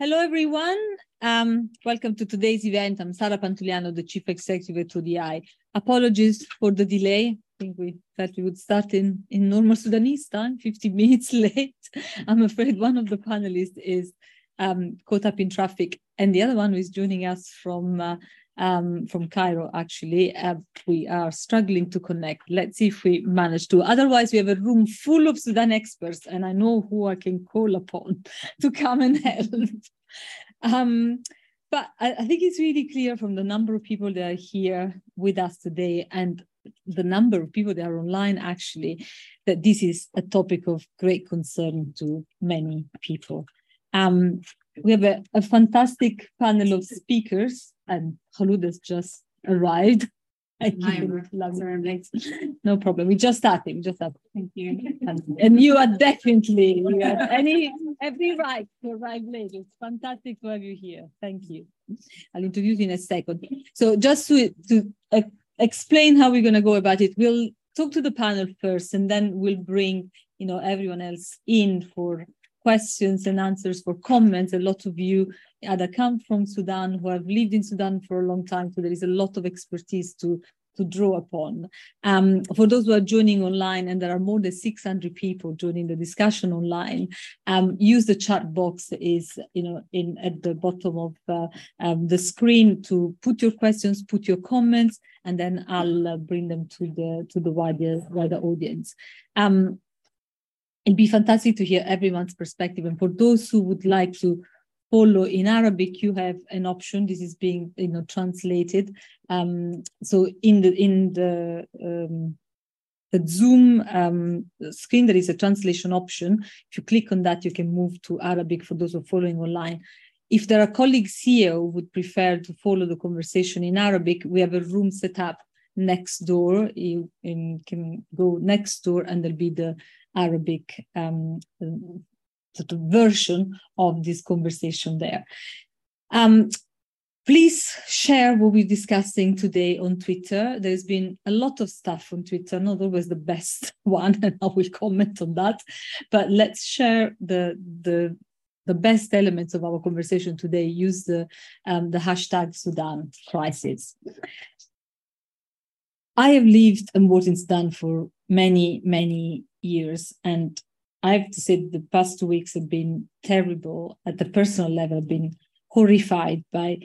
Hello, everyone. Um, welcome to today's event. I'm Sara Pantuliano, the Chief Executive at ODI. Apologies for the delay. I think we thought we would start in, in normal Sudanese time, 50 minutes late. I'm afraid one of the panelists is um, caught up in traffic, and the other one is joining us from uh, um, from Cairo, actually. Uh, we are struggling to connect. Let's see if we manage to. Otherwise, we have a room full of Sudan experts, and I know who I can call upon to come and help. Um, but I, I think it's really clear from the number of people that are here with us today and the number of people that are online actually that this is a topic of great concern to many people. Um, we have a, a, fantastic panel of speakers, and Khulud has just arrived. no problem. We just started. We just started. Thank you. And, and you are definitely you have any every right to arrive late. It's fantastic to have you here. Thank you. I'll introduce you in a second. So just to to uh, explain how we're going to go about it, we'll talk to the panel first, and then we'll bring you know everyone else in for questions and answers for comments. A lot of you either come from Sudan who have lived in Sudan for a long time, so there is a lot of expertise to to draw upon. Um, for those who are joining online, and there are more than 600 people joining the discussion online, um, use the chat box is you know in at the bottom of uh, um, the screen to put your questions, put your comments, and then I'll uh, bring them to the to the wider wider audience. Um, it'd be fantastic to hear everyone's perspective. And for those who would like to follow in Arabic, you have an option. This is being you know translated. Um, so in the in the um, the Zoom um, screen, there is a translation option. If you click on that, you can move to Arabic for those who are following online. If there are colleagues here who would prefer to follow the conversation in Arabic, we have a room set up next door. You can go next door, and there'll be the Arabic um, sort of version of this conversation there. Um, please share what we're discussing today on Twitter. There's been a lot of stuff on Twitter, not always the best one, and I will comment on that. But let's share the the the best elements of our conversation today. Use the um, the hashtag Sudan crisis. I have lived and worked in Sudan for many, many years. And I have to say, the past two weeks have been terrible at the personal level, I've been horrified by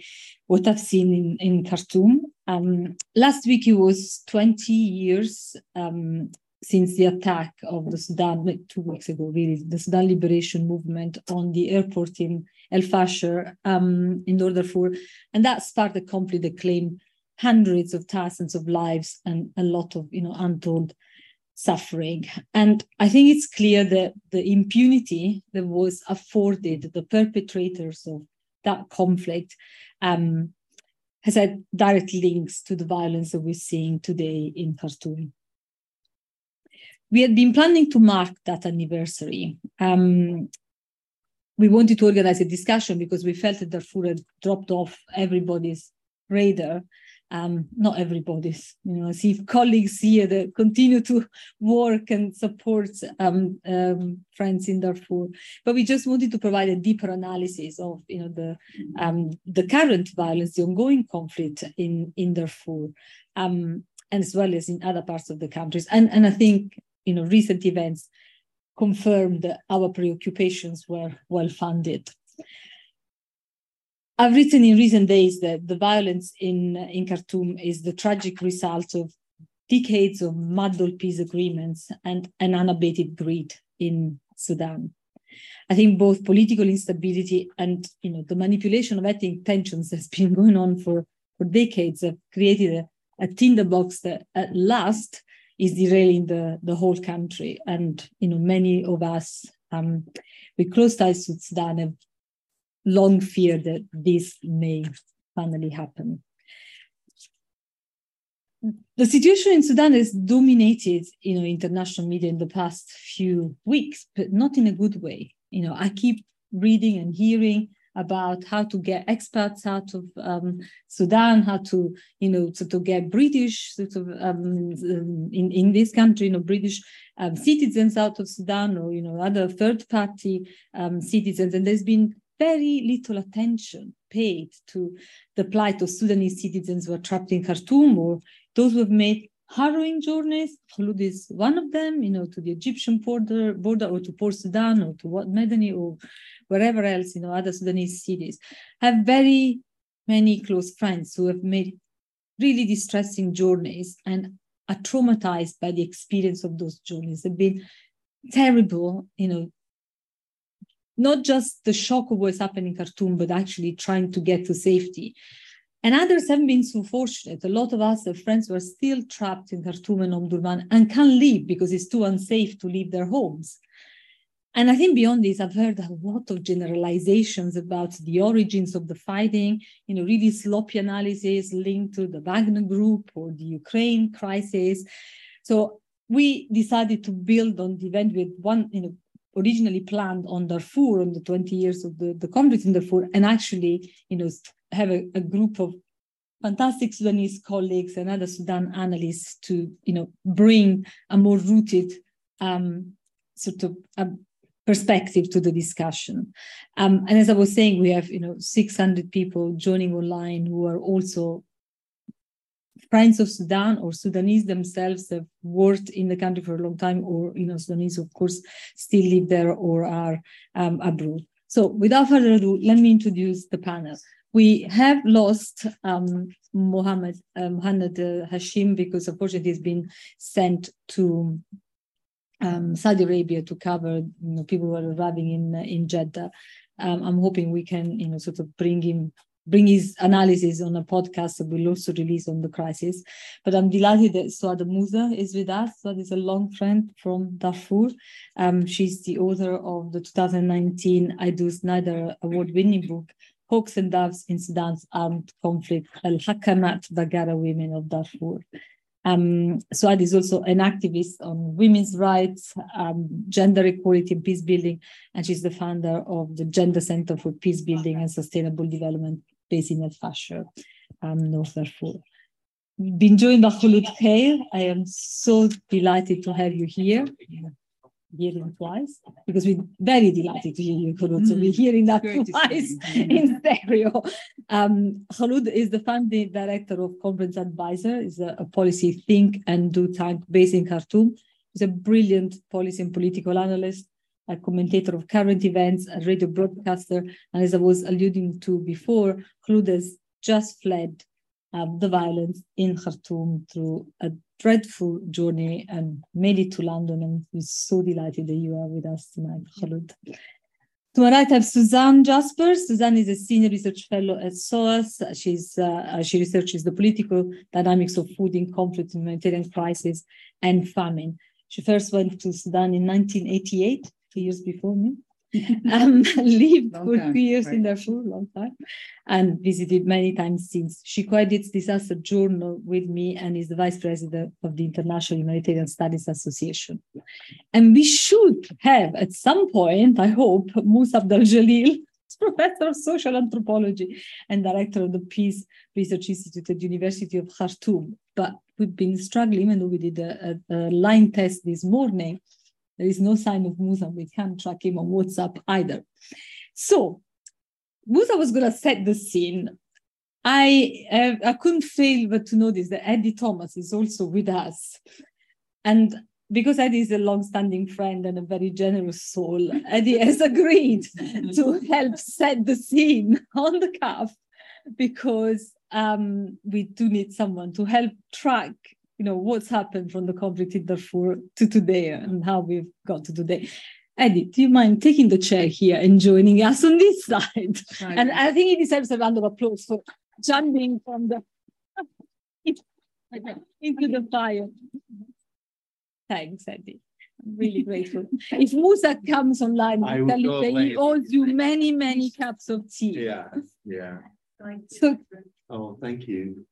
what I've seen in, in Khartoum. Um, last week, it was 20 years um, since the attack of the Sudan, two weeks ago, really, the Sudan Liberation Movement on the airport in El Fasher um, in Darfur. And that a conflict that claimed hundreds of thousands of lives and a lot of you know untold suffering. And i think it's clear that the impunity that was afforded the perpetrators of that conflict um, has had direct links to the violence that we're seeing today in khartoum. We had been planning to mark that anniversary. Um, we wanted to organize a discussion because we felt that Darfur had dropped off everybody's radar um, not everybody's, you know, see colleagues here that continue to work and support um, um, friends in Darfur. But we just wanted to provide a deeper analysis of, you know, the um, the current violence, the ongoing conflict in in Darfur, um, and as well as in other parts of the countries. And and I think you know recent events confirmed our preoccupations were well funded. I've written in recent days that the violence in, in Khartoum is the tragic result of decades of muddled peace agreements and an unabated greed in Sudan. I think both political instability and you know the manipulation of ethnic tensions that's been going on for, for decades have created a, a tinderbox that at last is derailing the, the whole country. And you know, many of us um, with close ties to Sudan have long fear that this may finally happen. The situation in Sudan has dominated, you know, international media in the past few weeks, but not in a good way. You know, I keep reading and hearing about how to get expats out of um, Sudan, how to, you know, to, to get British sort of um, in, in this country, you know, British um, citizens out of Sudan or, you know, other third party um, citizens. And there's been very little attention paid to the plight of Sudanese citizens who are trapped in Khartoum or those who have made harrowing journeys. Khulud is one of them, you know, to the Egyptian border, border or to Port Sudan or to Wad Medani or wherever else, you know, other Sudanese cities. have very many close friends who have made really distressing journeys and are traumatized by the experience of those journeys. They've been terrible, you know, not just the shock of what's happening in Khartoum, but actually trying to get to safety. And others haven't been so fortunate. A lot of us have friends who are still trapped in Khartoum and Omdurman and can't leave because it's too unsafe to leave their homes. And I think beyond this, I've heard a lot of generalizations about the origins of the fighting, you know, really sloppy analysis linked to the Wagner group or the Ukraine crisis. So we decided to build on the event with one, you know, originally planned on Darfur on the 20 years of the, the conflict in Darfur and actually, you know, have a, a group of fantastic Sudanese colleagues and other Sudan analysts to, you know, bring a more rooted um, sort of um, perspective to the discussion. Um, and as I was saying, we have, you know, 600 people joining online who are also friends of Sudan or Sudanese themselves have worked in the country for a long time, or you know, Sudanese, of course, still live there or are um, abroad. So, without further ado, let me introduce the panel. We have lost um, Mohammed uh, Mohammed uh, Hashim because unfortunately he's been sent to um, Saudi Arabia to cover you know, people who are arriving in in Jeddah. Um, I'm hoping we can you know sort of bring him bring his analysis on a podcast that we'll also release on the crisis. But I'm delighted that Suad Musa is with us. Suad is a long friend from Darfur. Um, she's the author of the 2019 Aidoo Snyder award-winning book, Hawks and Doves in Sudan's Armed Conflict, Al-Hakamat Baggara Women of Darfur. Um, Suad is also an activist on women's rights, um, gender equality, and peace building, and she's the founder of the Gender Center for Peace Building and Sustainable Development based in El Fasher, um, North Darfur. Been joined by Khulud Khair. I am so delighted to have you here. Hearing twice because we're very delighted to hear you, Khulud. So we're mm. hearing that twice in stereo. Um, Khulud is the founding director of Confluence Advisor, is a, a policy think and do tank based in Khartoum. He's a brilliant policy and political analyst, a commentator of current events, a radio broadcaster, and as I was alluding to before, Khulud has just fled um, the violence in Khartoum through a dreadful journey and made it to London. And we're so delighted that you are with us tonight, Khulud. To my right, I have Susanne Jaspars. Susanne is a senior research fellow at SOAS. She's, uh, she researches the political dynamics of food in conflict, humanitarian crisis, and famine. She first went to Sudan in 1988 two years before me. um, lived long for time, three years right. in Darfur, long time, and visited many times since. She co-edits Disaster Journal with me and is the vice president of the International Humanitarian Studies Association. And we should have, at some point, I hope, Musa Abdel Jalil, professor of social anthropology and director of the Peace Research Institute at the University of Khartoum. But we've been struggling, even though we did a, a, a line test this morning, there is no sign of Musa. We can't track him on WhatsApp either. So Musa was going to set the scene. I uh, I couldn't fail but to notice that Eddie Thomas is also with us, and because Eddie is a long-standing friend and a very generous soul, Eddie has agreed to help set the scene on the cuff because um, we do need someone to help track you know what's happened from the conflict in Darfur to today and how we've got to today. Eddie, do you mind taking the chair here and joining us on this side? Right. And I think he deserves a round of applause for jumping from the into the fire. Thanks, Eddie. I'm really grateful. If Musa comes online, I tell you that he owes you many, many cups of tea. Yeah, yeah. So, oh, thank you.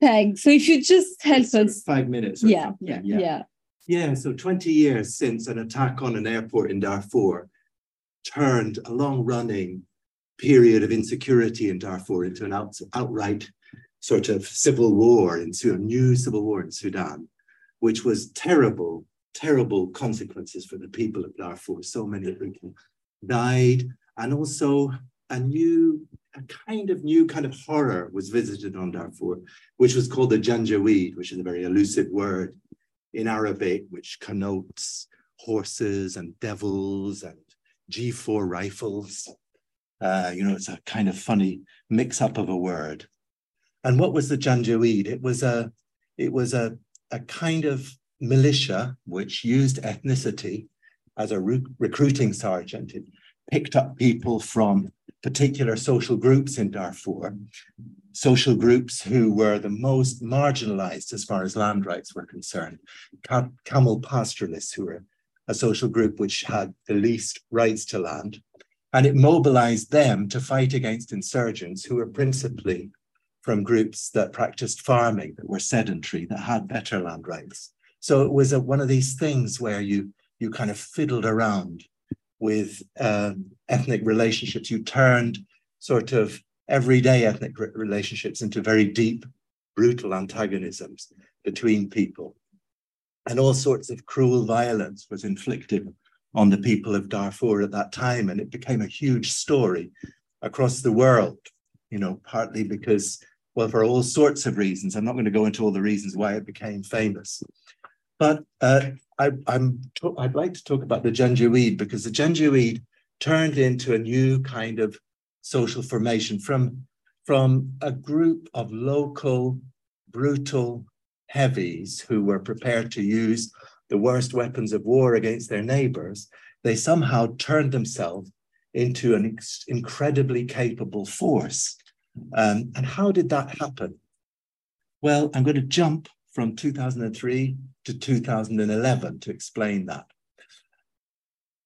Thanks. So if you just help us. Five minutes. Yeah, yeah, yeah, yeah. Yeah, so 20 years since an attack on an airport in Darfur turned a long running period of insecurity in Darfur into an out, outright sort of civil war, into a new civil war in Sudan, which was terrible, terrible consequences for the people of Darfur. So many people died, and also a new, a kind of new kind of horror was visited on Darfur, which was called the Janjaweed, which is a very elusive word in Arabic, which connotes horses and devils and G4 rifles. Uh, you know, it's a kind of funny mix up of a word. And what was the Janjaweed? It was a, it was a, a kind of militia which used ethnicity as a re recruiting sergeant. It picked up people from particular social groups in Darfur, social groups who were the most marginalized as far as land rights were concerned. camel pastoralists, who were a social group which had the least rights to land. And it mobilized them to fight against insurgents who were principally from groups that practiced farming, that were sedentary, that had better land rights. So it was a, one of these things where you you kind of fiddled around with um, ethnic relationships. You turned sort of everyday ethnic re relationships into very deep, brutal antagonisms between people. And all sorts of cruel violence was inflicted on the people of Darfur at that time. And it became a huge story across the world, you know, partly because, well, for all sorts of reasons. I'm not going to go into all the reasons why it became famous. But uh, I, am I'd like to talk about the Janjaweed because the Janjaweed turned into a new kind of social formation from, from a group of local, brutal heavies who were prepared to use the worst weapons of war against their neighbors. They somehow turned themselves into an incredibly capable force. Um, and how did that happen? Well, I'm going to jump from 2003 to 2011 to explain that.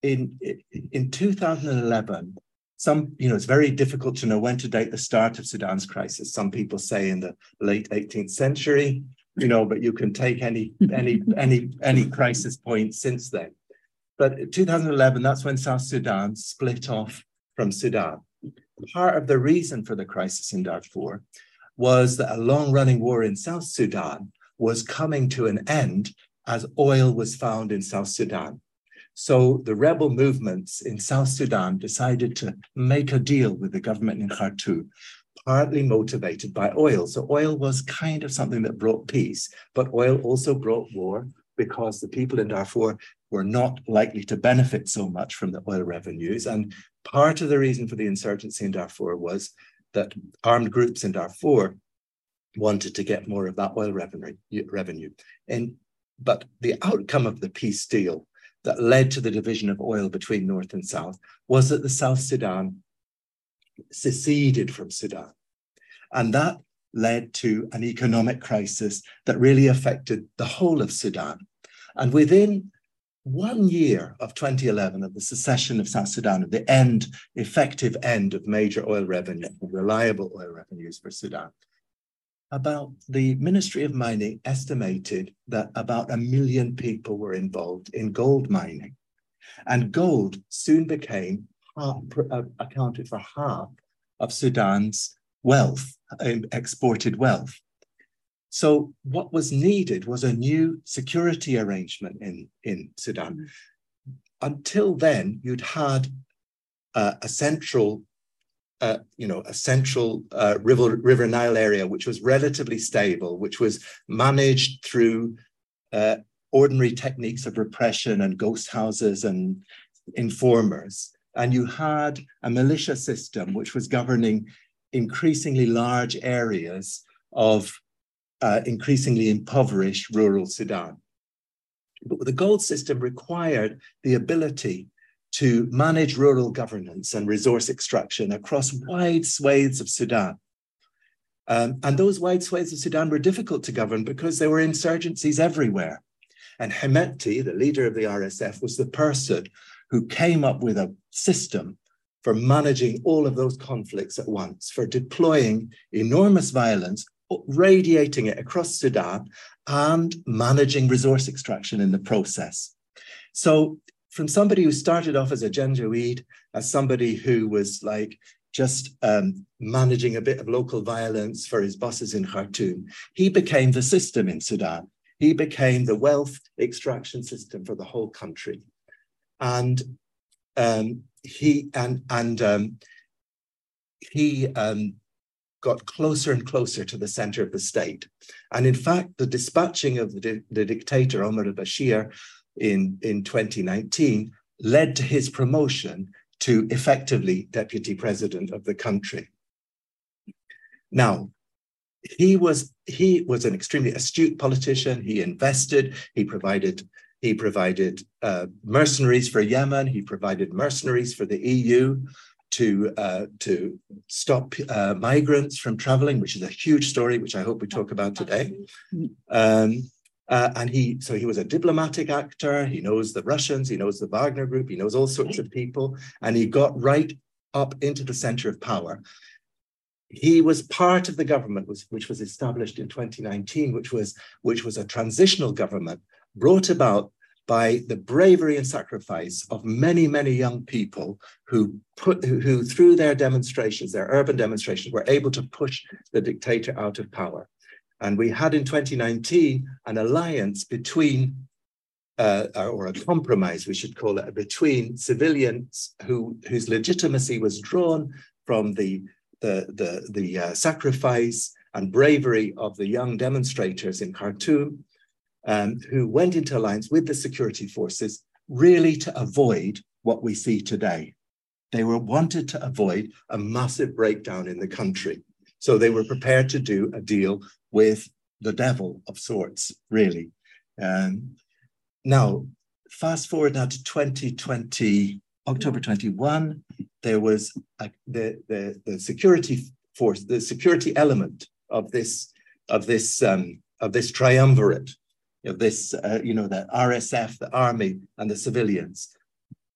In, in 2011, some, you know, it's very difficult to know when to date the start of Sudan's crisis. Some people say in the late 18th century, you know, but you can take any any any any crisis point since then. But 2011, that's when South Sudan split off from Sudan. Part of the reason for the crisis in Darfur was that a long-running war in South Sudan was coming to an end as oil was found in South Sudan. So the rebel movements in South Sudan decided to make a deal with the government in Khartoum, partly motivated by oil. So oil was kind of something that brought peace, but oil also brought war because the people in Darfur were not likely to benefit so much from the oil revenues. And part of the reason for the insurgency in Darfur was that armed groups in Darfur wanted to get more of that oil revenue. revenue. And, but the outcome of the peace deal that led to the division of oil between North and South was that the South Sudan seceded from Sudan. And that led to an economic crisis that really affected the whole of Sudan. And within one year of 2011, of the secession of South Sudan, of the end, effective end of major oil revenue, reliable oil revenues for Sudan, about the Ministry of Mining estimated that about a million people were involved in gold mining. And gold soon became half, uh, accounted for half of Sudan's wealth, uh, exported wealth. So what was needed was a new security arrangement in, in Sudan. Mm -hmm. Until then, you'd had uh, a central uh, you know, a central uh, river, river Nile area, which was relatively stable, which was managed through uh, ordinary techniques of repression and ghost houses and informers. And you had a militia system which was governing increasingly large areas of uh, increasingly impoverished rural Sudan. But the gold system required the ability to manage rural governance and resource extraction across wide swathes of Sudan. Um, and those wide swathes of Sudan were difficult to govern because there were insurgencies everywhere. And Hemeti, the leader of the RSF, was the person who came up with a system for managing all of those conflicts at once, for deploying enormous violence, radiating it across Sudan, and managing resource extraction in the process. So from somebody who started off as a Janjaweed, as somebody who was like just um, managing a bit of local violence for his bosses in Khartoum, he became the system in Sudan. He became the wealth extraction system for the whole country. And um, he and and um, he um, got closer and closer to the center of the state. And in fact, the dispatching of the, the dictator Omar al-Bashir in, in 2019 led to his promotion to effectively deputy president of the country. Now, he was he was an extremely astute politician. He invested. He provided he provided uh, mercenaries for Yemen. He provided mercenaries for the EU to uh, to stop uh, migrants from traveling, which is a huge story, which I hope we talk about today. Um, uh, and he so he was a diplomatic actor. He knows the Russians. He knows the Wagner Group. He knows all sorts of people, and he got right up into the center of power he was part of the government which was established in 2019, which was, which was a transitional government brought about by the bravery and sacrifice of many, many young people who put who, who through their demonstrations, their urban demonstrations, were able to push the dictator out of power. And we had in 2019 an alliance between uh, or a compromise, we should call it, between civilians who, whose legitimacy was drawn from the the, the, the uh, sacrifice and bravery of the young demonstrators in Khartoum, um, who went into alliance with the security forces really to avoid what we see today. They were wanted to avoid a massive breakdown in the country. So they were prepared to do a deal with the devil of sorts, really. Um, now, fast forward now to 2020, October 21, there was a, the, the, the security force, the security element of this, of this, um, of this triumvirate, of this, uh, you know, the RSF, the army, and the civilians.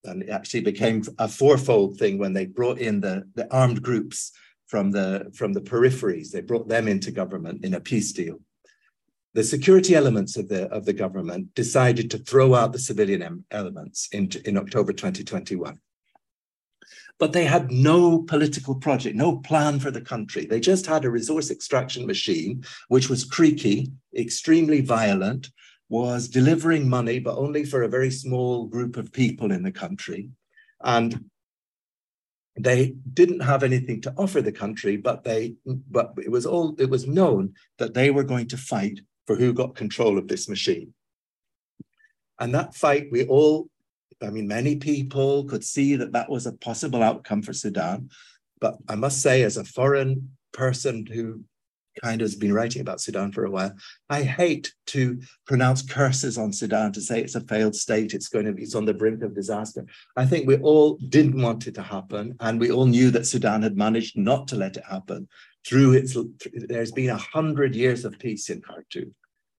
And it actually became a fourfold thing when they brought in the, the armed groups from the, from the peripheries. They brought them into government in a peace deal the security elements of the, of the government decided to throw out the civilian elements in, in October 2021. But they had no political project, no plan for the country. They just had a resource extraction machine, which was creaky, extremely violent, was delivering money, but only for a very small group of people in the country. And they didn't have anything to offer the country, but they but it was all it was known that they were going to fight for who got control of this machine. And that fight, we all, I mean, many people could see that that was a possible outcome for Sudan. But I must say, as a foreign person who kind of has been writing about Sudan for a while, I hate to pronounce curses on Sudan to say it's a failed state, it's going to be, it's on the brink of disaster. I think we all didn't want it to happen, and we all knew that Sudan had managed not to let it happen through its, there's been a hundred years of peace in Khartoum.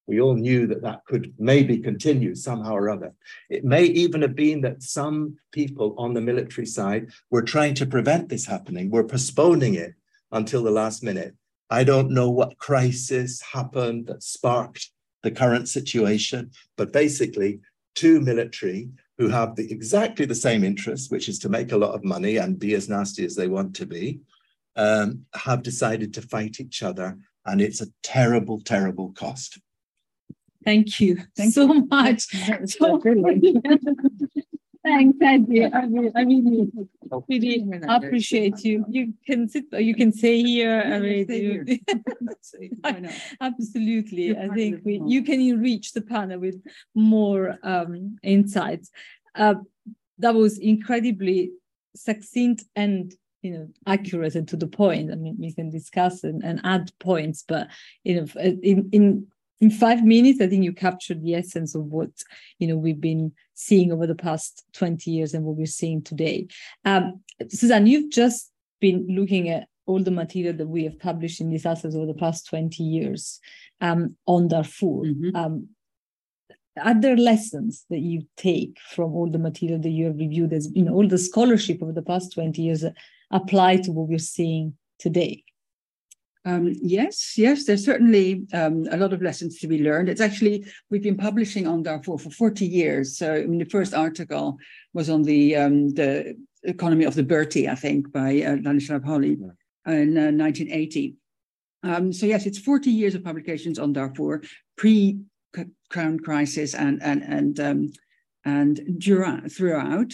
We all knew that that could maybe continue somehow or other. It may even have been that some people on the military side were trying to prevent this happening, were postponing it until the last minute. I don't know what crisis happened that sparked the current situation, but basically, two military who have the, exactly the same interests, which is to make a lot of money and be as nasty as they want to be, um, have decided to fight each other. And it's a terrible, terrible cost. Thank you Thank so you. much. So, Thanks, Andy. I mean, I really appreciate you. You can sit, you can say here. I mean, you, absolutely. I think we, you can enrich the panel with more um, insights. Uh, that was incredibly succinct and you know accurate and to the point i mean we can discuss and, and add points but you know in in in five minutes i think you captured the essence of what you know we've been seeing over the past 20 years and what we're seeing today um, susanne you've just been looking at all the material that we have published in disasters over the past 20 years um, on darfur mm-hmm. um, are there lessons that you take from all the material that you have reviewed as you know all the scholarship over the past 20 years apply to what we're seeing today? Um, yes, yes, there's certainly um, a lot of lessons to be learned. It's actually, we've been publishing on Darfur for 40 years. So I mean, the first article was on the um, the economy of the Berti, I think, by uh, Ladislav Holy in uh, 1980. Um, so yes, it's 40 years of publications on Darfur, pre-crown crisis and and and um, and throughout.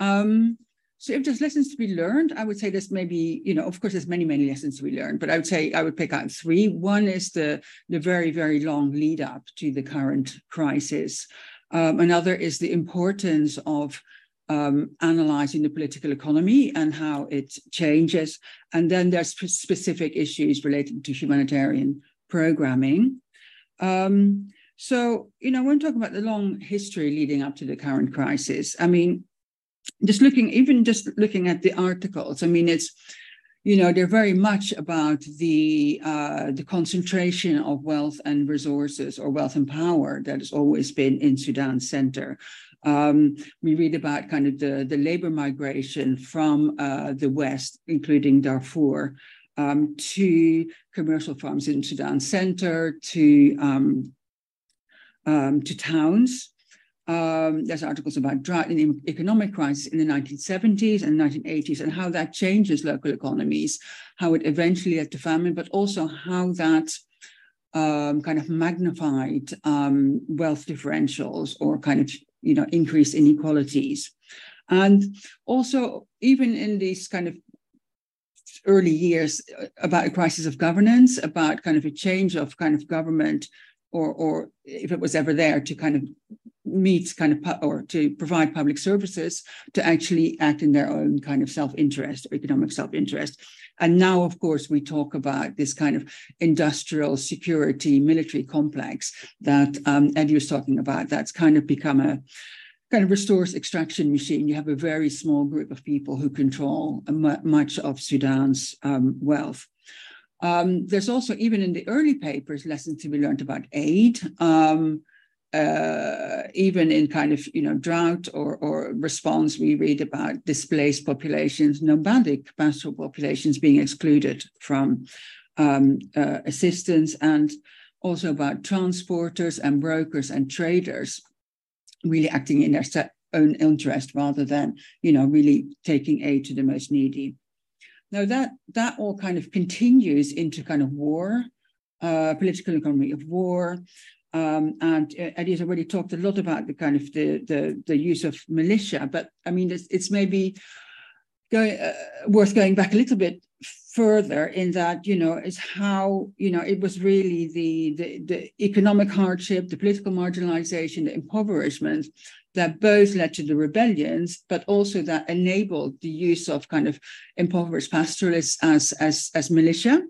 Um, so if there's lessons to be learned, I would say there's maybe, you know, of course, there's many, many lessons to be learned, but I would say I would pick out three. One is the, the very, very long lead up to the current crisis. Um, another is the importance of um, analyzing the political economy and how it changes. And then there's specific issues related to humanitarian programming. Um, so, you know, when we talk about the long history leading up to the current crisis, I mean, just looking, even just looking at the articles, I mean, it's, you know, they're very much about the uh, the concentration of wealth and resources or wealth and power that has always been in Sudan's center. Um, we read about kind of the, the labor migration from uh, the West, including Darfur, um, to commercial farms in Sudan center, to um, um to towns. Um, there's articles about drought and economic crisis in the 1970s and 1980s and how that changes local economies, how it eventually led to famine, but also how that um, kind of magnified um, wealth differentials or kind of you know increased inequalities, and also even in these kind of early years uh, about a crisis of governance, about kind of a change of kind of government or or if it was ever there to kind of meet kind of or to provide public services to actually act in their own kind of self-interest or economic self-interest. And now of course we talk about this kind of industrial security military complex that um, eddie was talking about. That's kind of become a kind of resource extraction machine. You have a very small group of people who control much of sudan's um, wealth. Um, there's also even in the early papers lessons to be learned about aid. Um, uh, even in kind of you know drought or or response, we read about displaced populations, nomadic pastoral populations being excluded from um, uh, assistance, and also about transporters and brokers and traders really acting in their own interest rather than you know really taking aid to the most needy. Now that that all kind of continues into kind of war, uh, political economy of war, um, and uh, Eddie's already talked a lot about the kind of the the, the use of militia, but I mean it's, it's maybe going uh, worth going back a little bit further in that you know is how you know it was really the, the the economic hardship, the political marginalization, the impoverishment that both led to the rebellions, but also that enabled the use of kind of impoverished pastoralists as as as militia.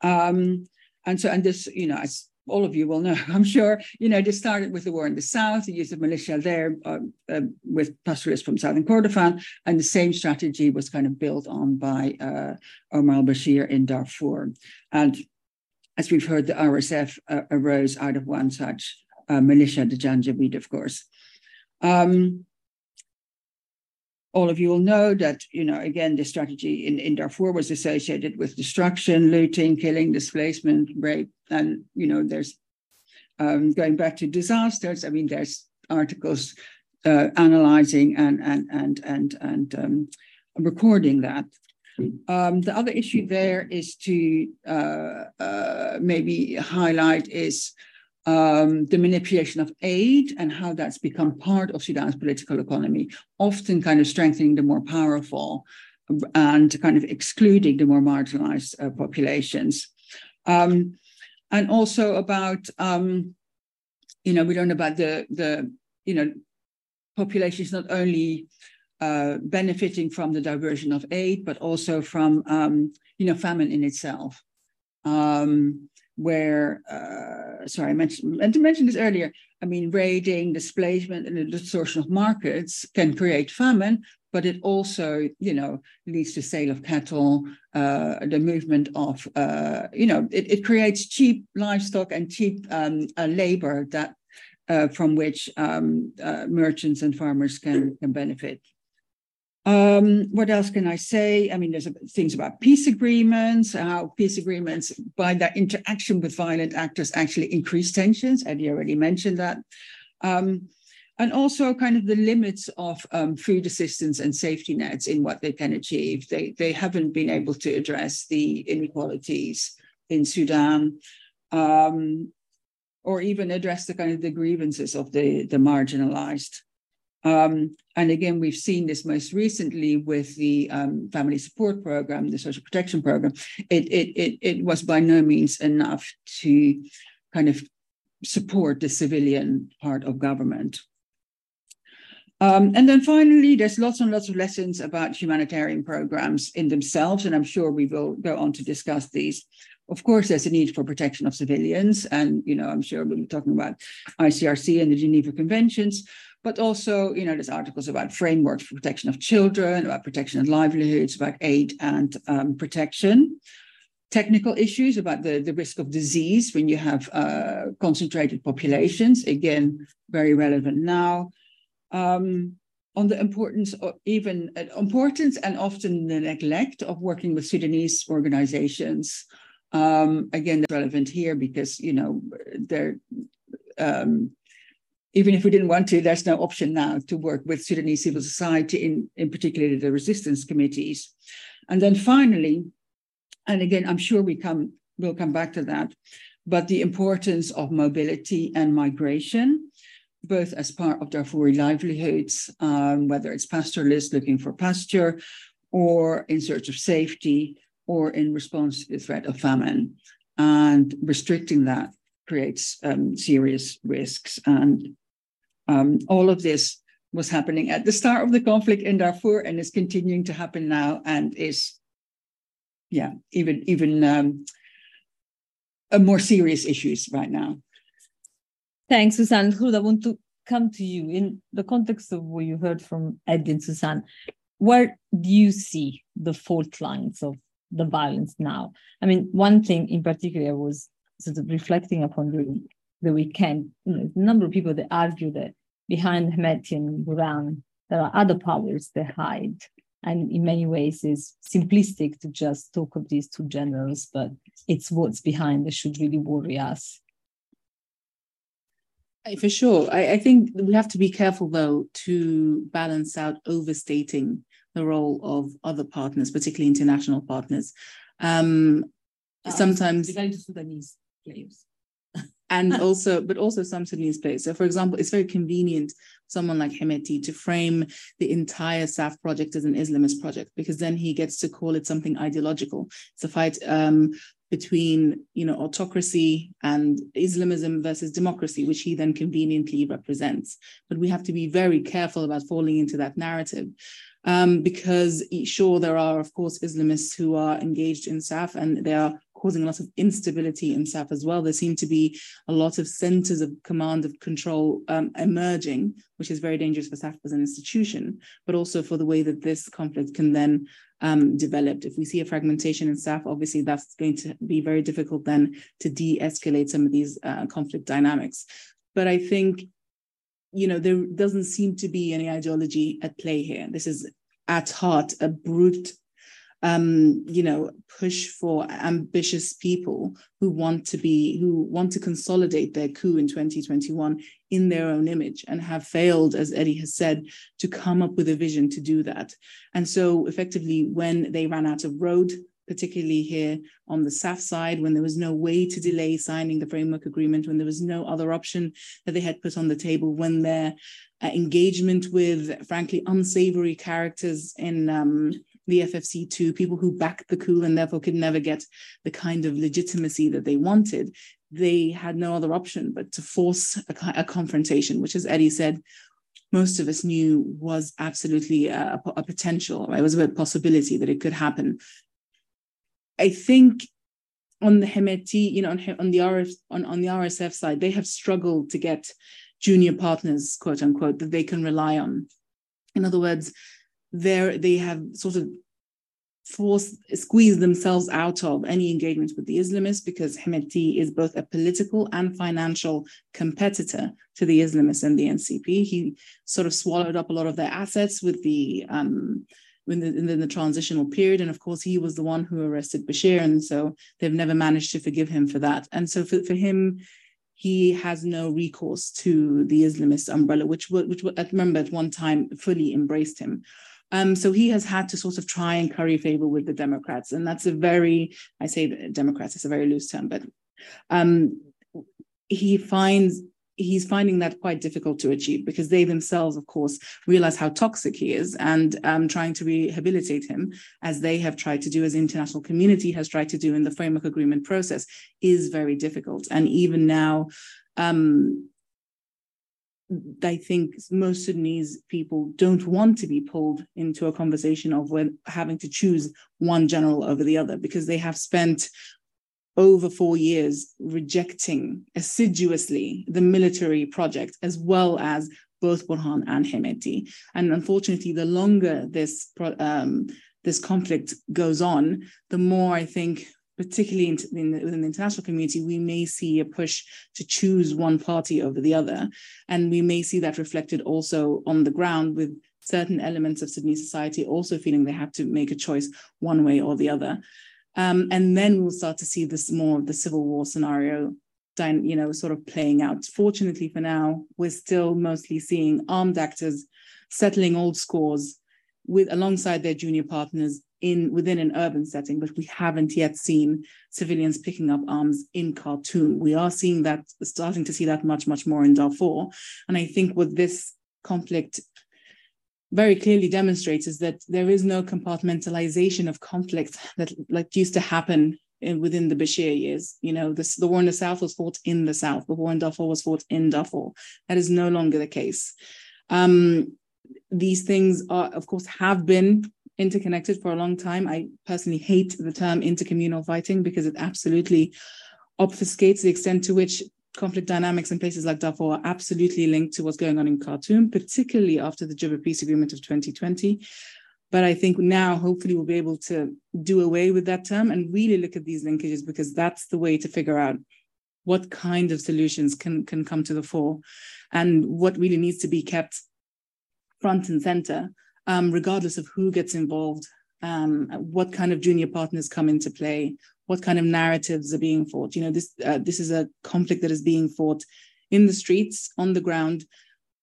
Um, and so, and this, you know, as all of you will know, I'm sure, you know, this started with the war in the south, the use of militia there uh, uh, with pastoralists from southern Kordofan, and the same strategy was kind of built on by uh, Omar al-Bashir in Darfur. And as we've heard, the RSF uh, arose out of one such uh, militia, the Janjaweed, of course. Um, all of you will know that, you know, again, this strategy in, in Darfur was associated with destruction, looting, killing, displacement, rape. And, you know, there's um, going back to disasters. I mean, there's articles uh, analyzing and, and, and, and, and um, recording that. Um, the other issue there is to uh, uh, maybe highlight is um, the manipulation of aid and how that's become part of Sudan's political economy, often kind of strengthening the more powerful and kind of excluding the more marginalized uh, populations. Um, and also about, um, you know, we learn about the, the you know, populations not only uh, benefiting from the diversion of aid, but also from, um, you know, famine in itself. Um, where, uh, sorry, I mentioned, and to mention this earlier, I mean, raiding, displacement, and the distortion of markets can create famine, but it also, you know, leads to sale of cattle, uh, the movement of, uh, you know, it, it creates cheap livestock and cheap um, uh, labor that uh, from which um, uh, merchants and farmers can, can benefit. Um, what else can I say? I mean, there's things about peace agreements, how peace agreements, by their interaction with violent actors, actually increase tensions. Eddie already mentioned that. Um, and also kind of the limits of um, food assistance and safety nets in what they can achieve. They, they haven't been able to address the inequalities in Sudan um, or even address the kind of the grievances of the, the marginalized. Um, and again, we've seen this most recently with the um, family support program, the social protection program. It, it, it, it was by no means enough to kind of support the civilian part of government. Um, and then finally, there's lots and lots of lessons about humanitarian programs in themselves, and I'm sure we will go on to discuss these. Of course, there's a need for protection of civilians, and you know, I'm sure we'll be talking about ICRC and the Geneva Conventions, but also, you know, there's articles about frameworks for protection of children, about protection of livelihoods, about aid and um, protection technical issues about the, the risk of disease when you have uh, concentrated populations, again, very relevant now um, on the importance of even uh, importance and often the neglect of working with Sudanese organizations. Um, again, relevant here because you know they're um, even if we didn't want to, there's no option now to work with Sudanese civil society, in, in particular the resistance committees. And then finally, and again, I'm sure we come we'll come back to that, but the importance of mobility and migration both as part of Darfuri livelihoods, um, whether it's pastoralists looking for pasture or in search of safety or in response to the threat of famine. And restricting that creates um, serious risks. And um, all of this was happening at the start of the conflict in Darfur and is continuing to happen now and is, yeah, even, even um, more serious issues right now. Thanks, Susan. I want to come to you in the context of what you heard from Eddie and Susan. Where do you see the fault lines of the violence now? I mean, one thing in particular was sort of reflecting upon the, the weekend. You know, a number of people that argue that behind Hemeti and Burhan, there are other powers that hide. And in many ways, is simplistic to just talk of these two generals, but it's what's behind that should really worry us for sure. I, I, think we have to be careful, though, to balance out overstating the role of other partners, particularly international partners. Um, uh, sometimes Sudanese players. And also, but also some Sudanese players. So, for example, it's very convenient someone like Hemeti to frame the entire SAF project as an Islamist project because then he gets to call it something ideological. It's a fight um, between you know autocracy and Islamism versus democracy, which he then conveniently represents. But we have to be very careful about falling into that narrative. Um, because sure, there are, of course, Islamists who are engaged in SAF and they are causing a lot of instability in SAF as well. There seem to be a lot of centers of command of control um, emerging, which is very dangerous for SAF as an institution, but also for the way that this conflict can then um, develop. If we see a fragmentation in SAF, obviously that's going to be very difficult then to de-escalate some of these uh, conflict dynamics. But I think you know, there doesn't seem to be any ideology at play here. This is at heart a brute um, you know, push for ambitious people who want to be, who want to consolidate their coup in 2021 in their own image and have failed, as Eddie has said, to come up with a vision to do that. And so effectively, when they ran out of road, particularly here on the SAF side, when there was no way to delay signing the framework agreement, when there was no other option that they had put on the table, when their uh, engagement with, frankly, unsavory characters in um, the FFC2, people who backed the coup and therefore could never get the kind of legitimacy that they wanted, they had no other option but to force a, a confrontation, which, as Eddie said, most of us knew was absolutely a, a potential. Right? It was a possibility that it could happen. I think on the Hemeti, you know, on, on the RF, on, on the RSF side, they have struggled to get junior partners, quote unquote, that they can rely on. In other words, there they have sort of forced squeezed themselves out of any engagement with the Islamists because Hemeti is both a political and financial competitor to the Islamists and the NCP. He sort of swallowed up a lot of their assets with the um, in the, in the transitional period. And of course, he was the one who arrested Bashir. And so they've never managed to forgive him for that. And so for, for him, he has no recourse to the Islamist umbrella, which, which I remember at one time fully embraced him. Um, so he has had to sort of try and curry favor with the Democrats. And that's a very, I say Democrats, it's a very loose term, but um, he finds he's finding that quite difficult to achieve because they themselves, of course, realize how toxic he is and um, trying to rehabilitate him, as they have tried to do, as the international community has tried to do in the framework agreement process, is very difficult. And even now, um, I think most Sudanese people don't want to be pulled into a conversation of when having to choose one general over the other because they have spent over four years rejecting assiduously the military project as well as both Burhan and Hemeti. And unfortunately, the longer this um, this conflict goes on, the more I think particularly in, in the, within the international community, we may see a push to choose one party over the other. And we may see that reflected also on the ground with certain elements of Sudanese society also feeling they have to make a choice one way or the other. Um, and then we'll start to see this more of the civil war scenario, you know, sort of playing out. Fortunately for now, we're still mostly seeing armed actors settling old scores with alongside their junior partners in within an urban setting, but we haven't yet seen civilians picking up arms in Khartoum. We are seeing that, starting to see that much, much more in Darfur. And I think what this conflict very clearly demonstrates is that there is no compartmentalization of conflict that like used to happen in, within the Bashir years. You know, this, the war in the South was fought in the South. The war in Darfur was fought in Darfur. That is no longer the case. Um, these things are, of course, have been interconnected for a long time. I personally hate the term intercommunal fighting because it absolutely obfuscates the extent to which conflict dynamics in places like Darfur are absolutely linked to what's going on in Khartoum, particularly after the Juba Peace Agreement of 2020. But I think now, hopefully, we'll be able to do away with that term and really look at these linkages because that's the way to figure out what kind of solutions can, can come to the fore and what really needs to be kept front and center um, regardless of who gets involved, um, what kind of junior partners come into play, what kind of narratives are being fought. You know, this uh, this is a conflict that is being fought in the streets, on the ground.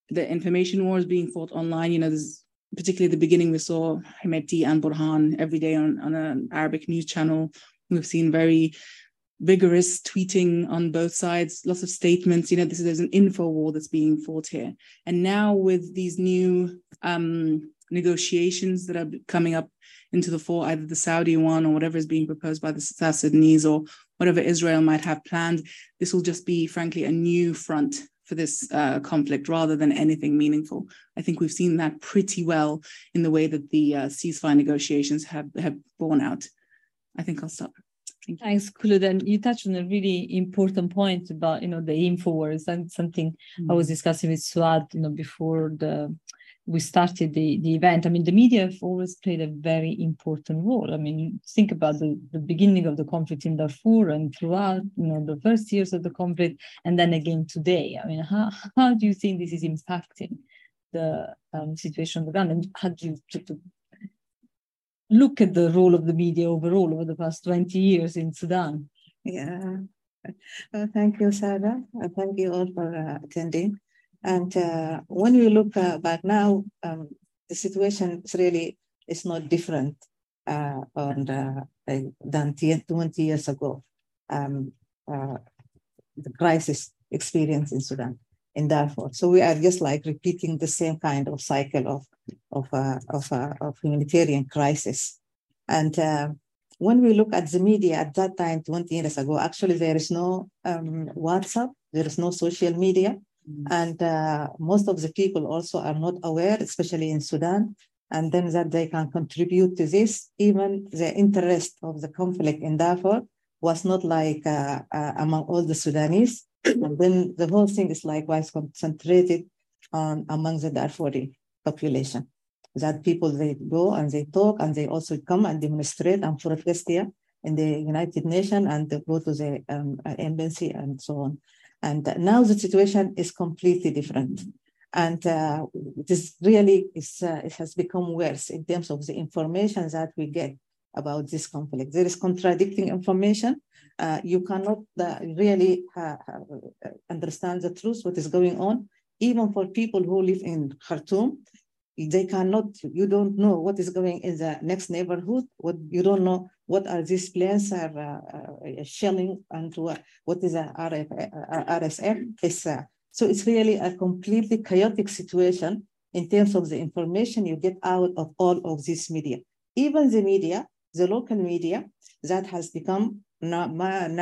The information war is being fought online. You know, there's particularly at the beginning we saw Hemeti and Burhan every day on, on an Arabic news channel. We've seen very vigorous tweeting on both sides, lots of statements. You know, this is, there's an info war that's being fought here. And now with these new um, negotiations that are coming up into the fore, either the Saudi one or whatever is being proposed by the South Sudanese or whatever Israel might have planned. This will just be, frankly, a new front for this uh, conflict rather than anything meaningful. I think we've seen that pretty well in the way that the uh, ceasefire negotiations have, have borne out. I think I'll stop. Thank you. Thanks, Khulud. And you touched on a really important point about, you know, the info wars and something mm-hmm. I was discussing with Suad, you know, before the we started the, the event, I mean, the media have always played a very important role. I mean, think about the, the beginning of the conflict in Darfur and throughout, you know, the first years of the conflict, and then again today. I mean, how, how do you think this is impacting the um, situation on the ground? And how do you to, to look at the role of the media overall over the past 20 years in Sudan? Yeah. Uh, thank you, Sarah. Uh, thank you all for uh, attending. And uh, when we look uh, back now, um, the situation is really is not different uh, on the, than 20 years ago. Um, uh, the crisis experienced in Sudan, in Darfur. So we are just like repeating the same kind of cycle of of uh, of, uh, of humanitarian crisis. And when we look at the media at that time, 20 years ago, actually there is no um, WhatsApp, there is no social media. Mm. And uh, most of the people also are not aware, especially in Sudan, and then that they can contribute to this. Even the interest of the conflict in Darfur was not like uh, uh, among all the Sudanese. and then the whole thing is likewise concentrated on among the Darfuri population. That people they go and they talk and they also come and demonstrate and protest here in the United Nations and go to the um, embassy and so on. And now the situation is completely different. And uh, this really is, uh, it has become worse in terms of the information that we get about this conflict. There is contradicting information. Uh, you cannot uh, really uh, uh, understand the truth, what is going on. Even for people who live in Khartoum, they cannot, you don't know what is going in the next neighborhood, what you don't know what are these planes are uh, uh, shelling and what is a RSF is So it's really a completely chaotic situation in terms of the information you get out of all of this media. Even the media, the local media, that has become now,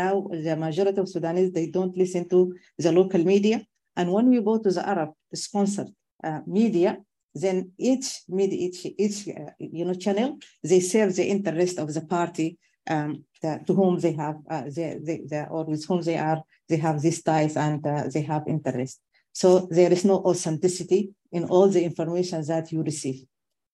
now the majority of Sudanese, they don't listen to the local media. And when we go to the Arab sponsored uh, media, then each media, each, each uh, you know, channel, they serve the interest of the party um, to whom they have, uh, they, they, they, or with whom they are, they have these ties and uh, they have interest. So there is no authenticity in all the information that you receive.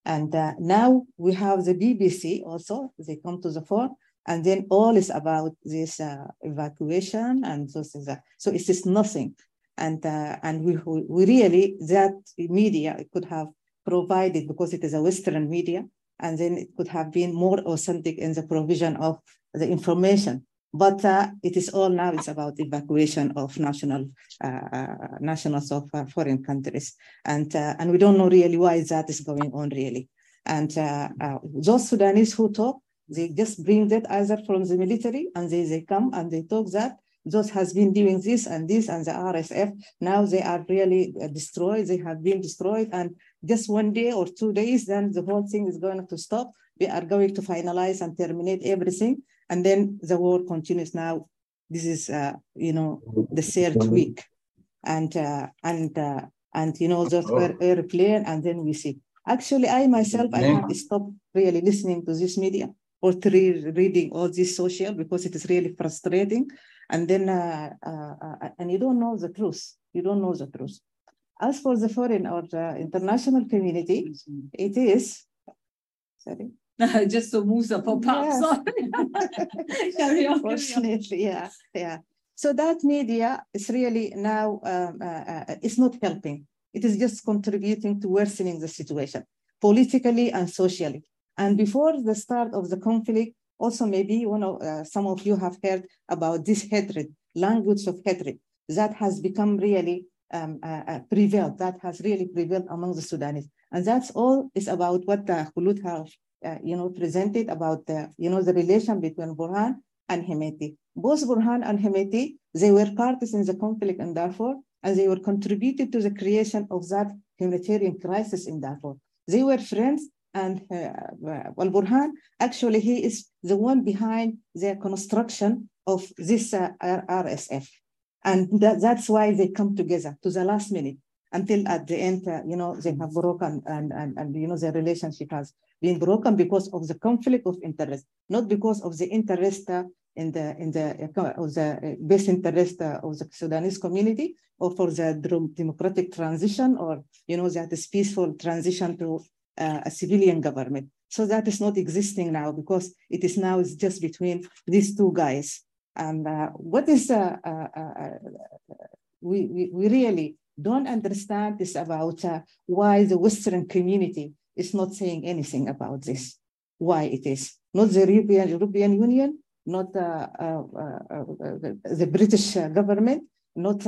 And uh, now we have the BBC also, they come to the fore, and then all is about this uh, evacuation and so, things. so it is nothing. And, uh, and we, we really, that media could have provided, because it is a Western media, and then it could have been more authentic in the provision of the information. But uh, it is all now is about evacuation of national uh, uh nationals of uh, foreign countries, and uh, and we don't know really why that is going on really. And those Sudanese who talk, they just bring that either from the military, and they they come and they talk that those has been doing this and this and the RSF. Now they are really destroyed. They have been destroyed. And just one day or two days, then the whole thing is going to stop. We are going to finalize and terminate everything. And then the war continues now. This is, uh, you know, the third week. And, uh, and, uh, and, you know, just oh. airplane. And then we see. Actually, I myself, I have to stop really listening to this media or to re reading all this social because it is really frustrating and then uh, uh, uh, and you don't know the truth. You don't know the truth. As for the foreign or the international community it is sorry. Just so Musa pop up yeah. carry on Fortunately, yeah yeah. So that media is really now um, uh, uh, it's not helping. It is just contributing to worsening the situation politically and socially. And before the start of the conflict also, maybe one of, uh, some of you have heard about this hatred, language of hatred, that has become really um, uh, uh, prevailed, that has really prevailed among the Sudanese. And that's all is about what the Khulud have, uh, you know, presented about the, you know, the relation between Burhan and Hemeti. Both Burhan and Hemeti, they were parties in the conflict in Darfur, and they were contributed to the creation of that humanitarian crisis in Darfur. They were friends and uh, Al Burhan, actually, he is the one behind the construction of this uh, RSF. And that, that's why they come together to the last minute until at the end, uh, you know, they have broken and, and, and, you know, their relationship has been broken because of the conflict of interest, not because of the interest uh, in the, in the, uh, of the uh, best interest uh, of the Sudanese community or for the democratic transition or, you know, that is peaceful transition to uh, a civilian government. So that is not existing now because it is now it's just between these two guys. And uh, what is uh, uh, uh we, we, we really don't understand this about uh, why the Western community is not saying anything about this, why it is. Not the European, European Union, not the, British government, not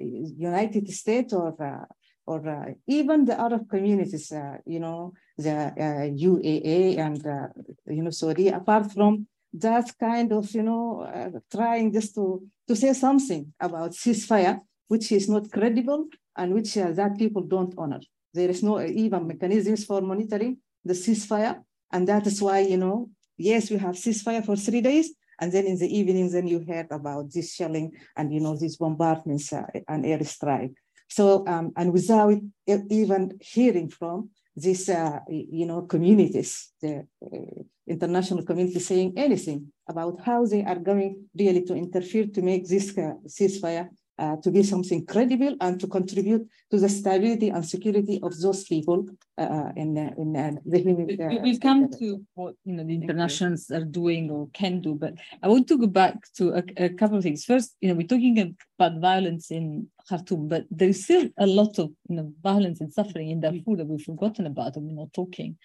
United States or or uh, even the Arab communities, uh, you know, the uh, and, uh, you know, Saudi, apart from that kind of, you know, uh, trying just to, to say something about ceasefire, which is not credible and which that people don't honor. There is no even mechanisms for monitoring the ceasefire. And that is why, you know, yes, we have ceasefire for three days, and then in the evenings, then you heard about this shelling and you know these bombardments uh, and airstrike. So, um, and without even hearing from these, uh, you know, communities, the uh, international community saying anything about how they are going really to interfere to make this uh, ceasefire uh, to be something credible and to contribute to the stability and security of those people uh, in, uh, in uh, the We'll come to what you know the internationals are doing or can do, but I want to go back to a, a couple of things. First, you know, we're talking about violence in Khartoum, but there's still a lot of you know violence and suffering in Darfur that we've forgotten about and we're not talking.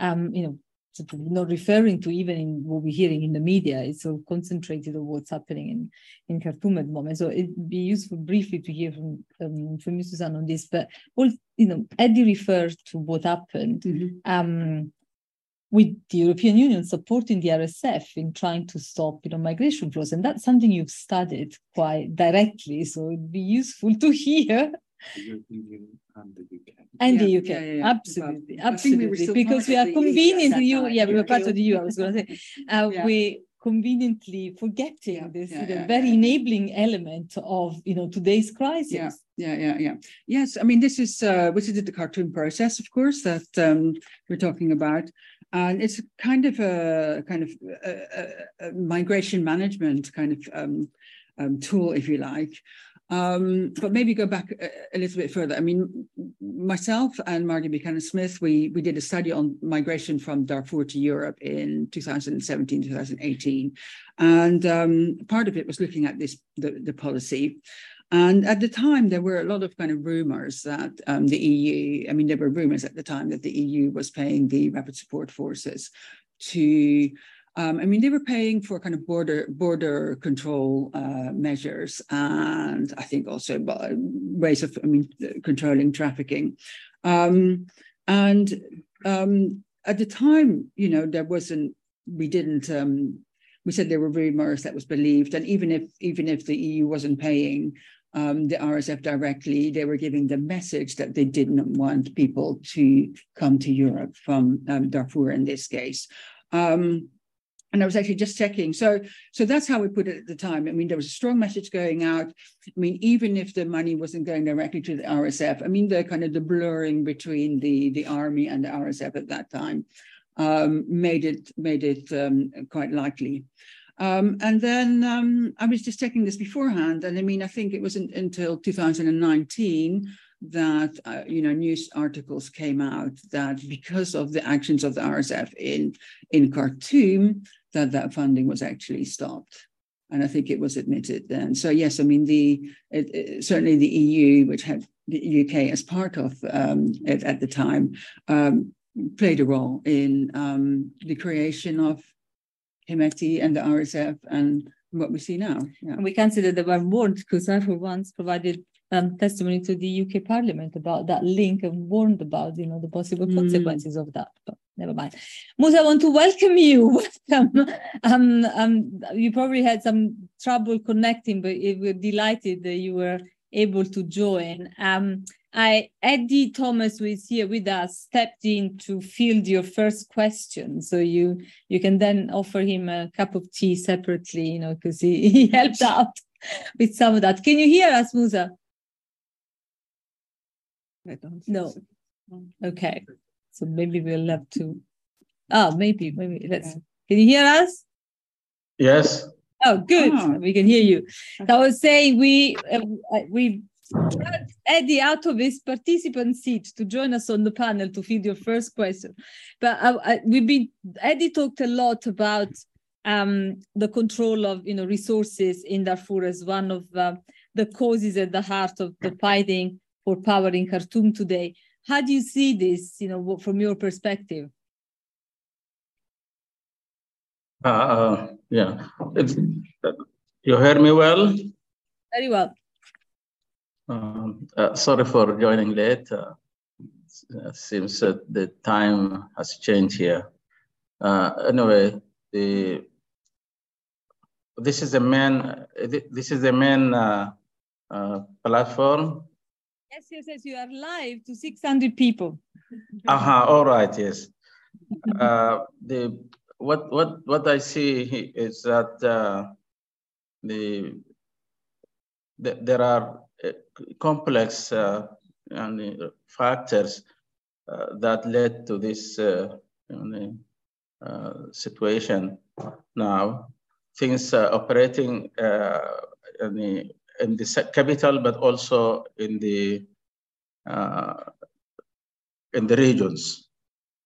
Um, you know, not referring to even in what we're hearing in the media. It's so concentrated on what's happening in, in Khartoum at the moment. So it'd be useful briefly to hear from um, from you, Susanne, on this. But all you know, Eddie referred to what happened. Mm-hmm. Um, with the European Union supporting the RSF in trying to stop you know, migration flows. And that's something you've studied quite directly. So it'd be useful to hear. The European Union and the UK. And Yeah, the UK, yeah, yeah, yeah. absolutely, Well, I think we were absolutely, because we are the EU convenient at to that you. Yeah, we were part of the EU. I was going to say, uh, Yeah. we conveniently forgetting Yeah, this yeah, the very yeah. enabling element of you know today's crisis. Yeah, yeah, yeah, yeah. Yes, I mean this is uh, which is the Khartoum process, of course, that um, we're talking about, and it's kind of a kind of a, a, a migration management kind of um, um, tool, if you like. Um, but maybe go back a, a little bit further. I mean, myself and Margie Buchanan Smith, we we did a study on migration from Darfur to Europe in 2017, 2018, and um, part of it was looking at this the, the policy. And at the time, there were a lot of kind of rumors that um, the EU, I mean, there were rumors at the time that the EU was paying the rapid support forces to, um, I mean, they were paying for kind of border border control uh, measures and I think also ways of, I mean, controlling trafficking. Um, and um, at the time, you know, there wasn't, we didn't, um, we said there were rumors that was believed, and even if even if the EU wasn't paying um, the RSF directly, they were giving the message that they didn't want people to come to Europe from um, Darfur in this case. Um, and I was actually just checking. So, so that's how we put it at the time. I mean, there was a strong message going out. I mean, even if the money wasn't going directly to the RSF, I mean, the kind of the blurring between the the army and the RSF at that time um, made it made it um, quite likely. Um, and then um, I was just checking this beforehand, and I mean, I think it wasn't until 2019 that uh, you know news articles came out that because of the actions of the RSF in in Khartoum, that that funding was actually stopped. And I think it was admitted then. So yes, I mean the it, it- certainly the EU, which had the UK as part of um, it at the time, um, played a role in um, the creation of Hemeti and the RSF and what we see now. Yeah. And we can say that they were warned because I, for once, provided um, testimony to the UK Parliament about that link and warned about, you know, the possible Mm. consequences of that. But never mind. Musa, I want to welcome you. Welcome. Um, um, you probably had some trouble connecting, but we're delighted that you were able to join. Um, I Eddie Thomas, who is here with us, stepped in to field your first question. So you you can then offer him a cup of tea separately, you know, because he, he helped out with some of that. Can you hear us, Musa? I don't No. so. Okay. So maybe we'll have to. Oh, maybe, maybe let's. Can you hear us? Yes. Oh, good. Ah. We can hear you. So I was saying we uh, we dragged Eddie out of his participant seat to join us on the panel to feed your first question. But I, I, we've been Eddie talked a lot about um, the control of you know resources in Darfur as one of uh, the causes at the heart of the fighting for power in Khartoum today. How do you see this? You know, from your perspective. Uh, uh, yeah. It's, you hear me well? Very well. Um, uh, sorry for joining late. Uh, it seems that the time has changed here. Uh, anyway, the this is the main this is the main uh, uh, platform. Yes, yes, yes. You are live to 600 people. Uh-huh, all right, yes. Uh, the what what what I see is that uh, the, the there are uh, complex uh, and uh, factors uh, that led to this uh, uh, situation now. Things uh, operating uh, in the in the capital, but also in the uh, in the regions.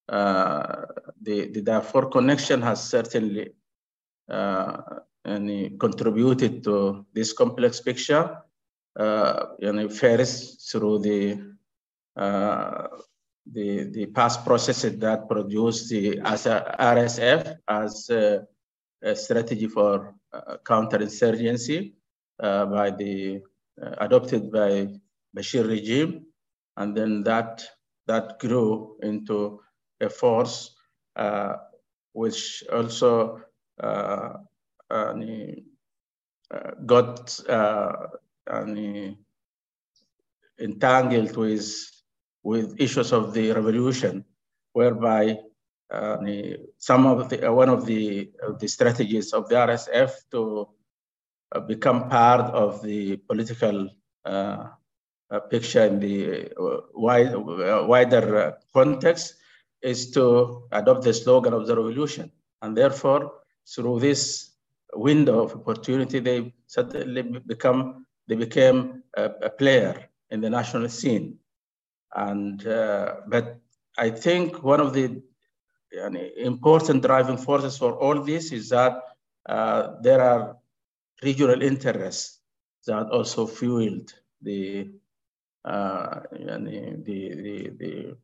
Uh, the, the Darfur connection has certainly uh, and contributed to this complex picture. Uh, know, first through the, uh, the, the past processes that produced the as RSF as a, a strategy for uh, counterinsurgency by the uh, adopted by Bashir regime, and then that that grew into a force uh, which also uh, got entangled with with issues of the revolution, whereby uh, some of the uh, one of the of the strategies of the RSF to uh, become part of the political uh, uh, picture in the uh, wide, wider context is to adopt the slogan of the revolution, and therefore through this window of opportunity, they suddenly become they became a, a player in the national scene. And uh, but I think one of the important driving forces for all this is that uh, there are regional interests that also fueled the uh, the, the, the,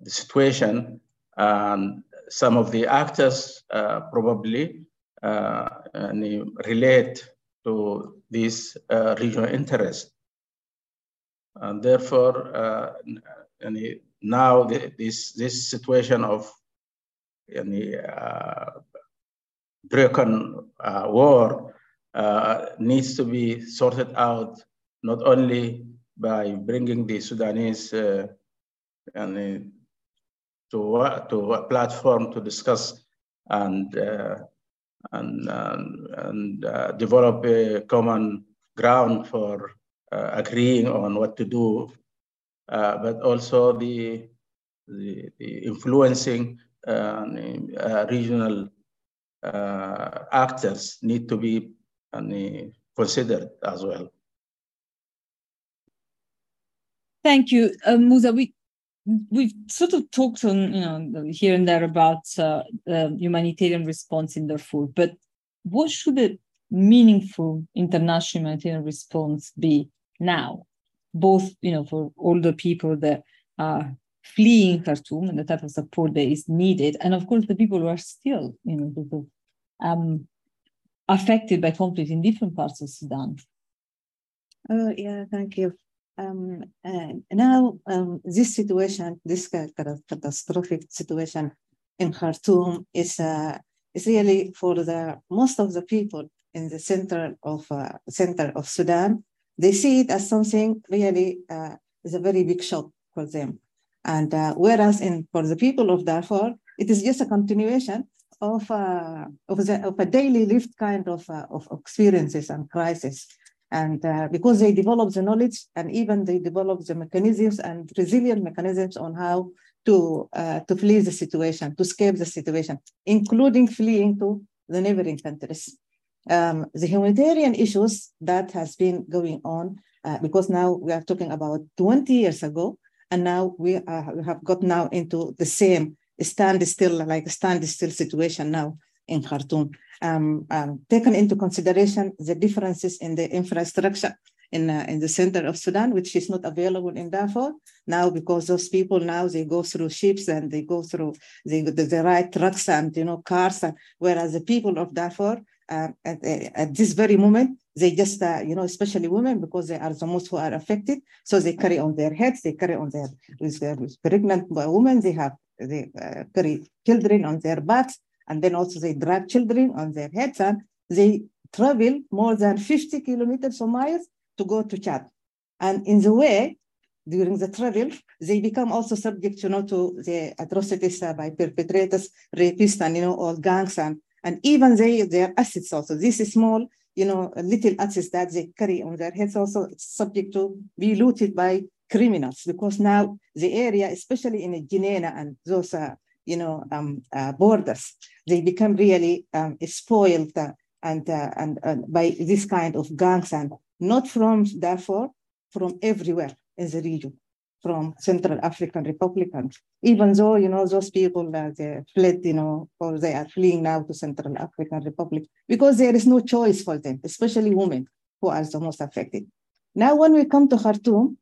the, situation and some of the actors uh, probably uh, relate to these uh, regional interests. And therefore, uh, now the, this, this situation of uh, broken uh, war uh, needs to be sorted out not only by bringing the Sudanese uh, and, to, to a platform to discuss and uh, and, and uh, develop a common ground for uh, agreeing on what to do, uh, but also the, the, the influencing uh, regional actors need to be considered as well. Thank you, uh, Musa. We we've sort of talked on you know here and there about uh, uh, humanitarian response in Darfur, but what should a meaningful international humanitarian response be now, both you know for all the people that are fleeing Khartoum and the type of support that is needed, and of course the people who are still you know um, affected by conflict in different parts of Sudan. Oh yeah, thank you. Um, now um, this situation, this catastrophic situation in Khartoum is uh, is really for the most of the people in the center of uh, center of Sudan they see it as something really uh, is a very big shock for them. And uh, whereas in for the people of Darfur, it is just a continuation of, uh, of, the, of a daily lived kind of, uh, of experiences and crisis. And uh, because they develop the knowledge and even they develop the mechanisms and resilient mechanisms on how to, uh, to flee the situation, to escape the situation, including fleeing to the neighboring countries um, the humanitarian issues that has been going on, uh, because now we are talking about 20 years ago, and now we, uh, we have got now into the same standstill, like standstill situation now in Khartoum. Um, um, taken into consideration the differences in the infrastructure in, uh, in the center of Sudan, which is not available in Darfur now because those people now they go through ships and they go through the, the, the right trucks and you know cars, and, whereas the people of Darfur uh, at, at, this very moment, they just, uh, you know, especially women, because they are the most who are affected. So they carry on their heads, they carry on their, with, their, with pregnant women, they have, they uh, carry children on their backs, and then also they drag children on their heads, and they travel more than 50 kilometers or miles to go to Chad. And in the way, during the travel, they become also subject, you know, to the atrocities uh, by perpetrators, rapists, and you know, all gangs and and even they, their assets also, this is small, you know, little assets that they carry on their heads also subject to be looted by criminals because now the area, especially in Geneina and those, uh, you know, um, uh, borders, they become really um, spoiled uh, and, uh, and by this kind of gangs and not from Darfur, from everywhere in the region from Central African Republicans, even though, you know, those people uh, they fled, you know, or they are fleeing now to Central African Republic because there is no choice for them, especially women who are the most affected. Now, when we come to Khartoum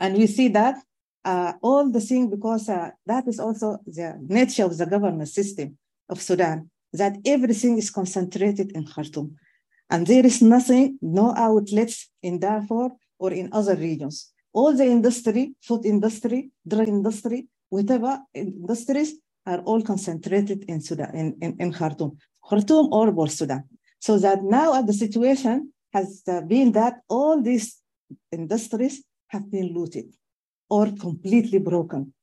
and we see that uh, all the thing, because uh, that is also the nature of the governance system of Sudan, that everything is concentrated in Khartoum. And there is nothing, no outlets in Darfur or in other regions all the industry, food industry, drug industry, whatever industries are all concentrated in Sudan, in, in, in Khartoum, Khartoum or Port Sudan. So that now the situation has uh, been that all these industries have been looted or completely broken,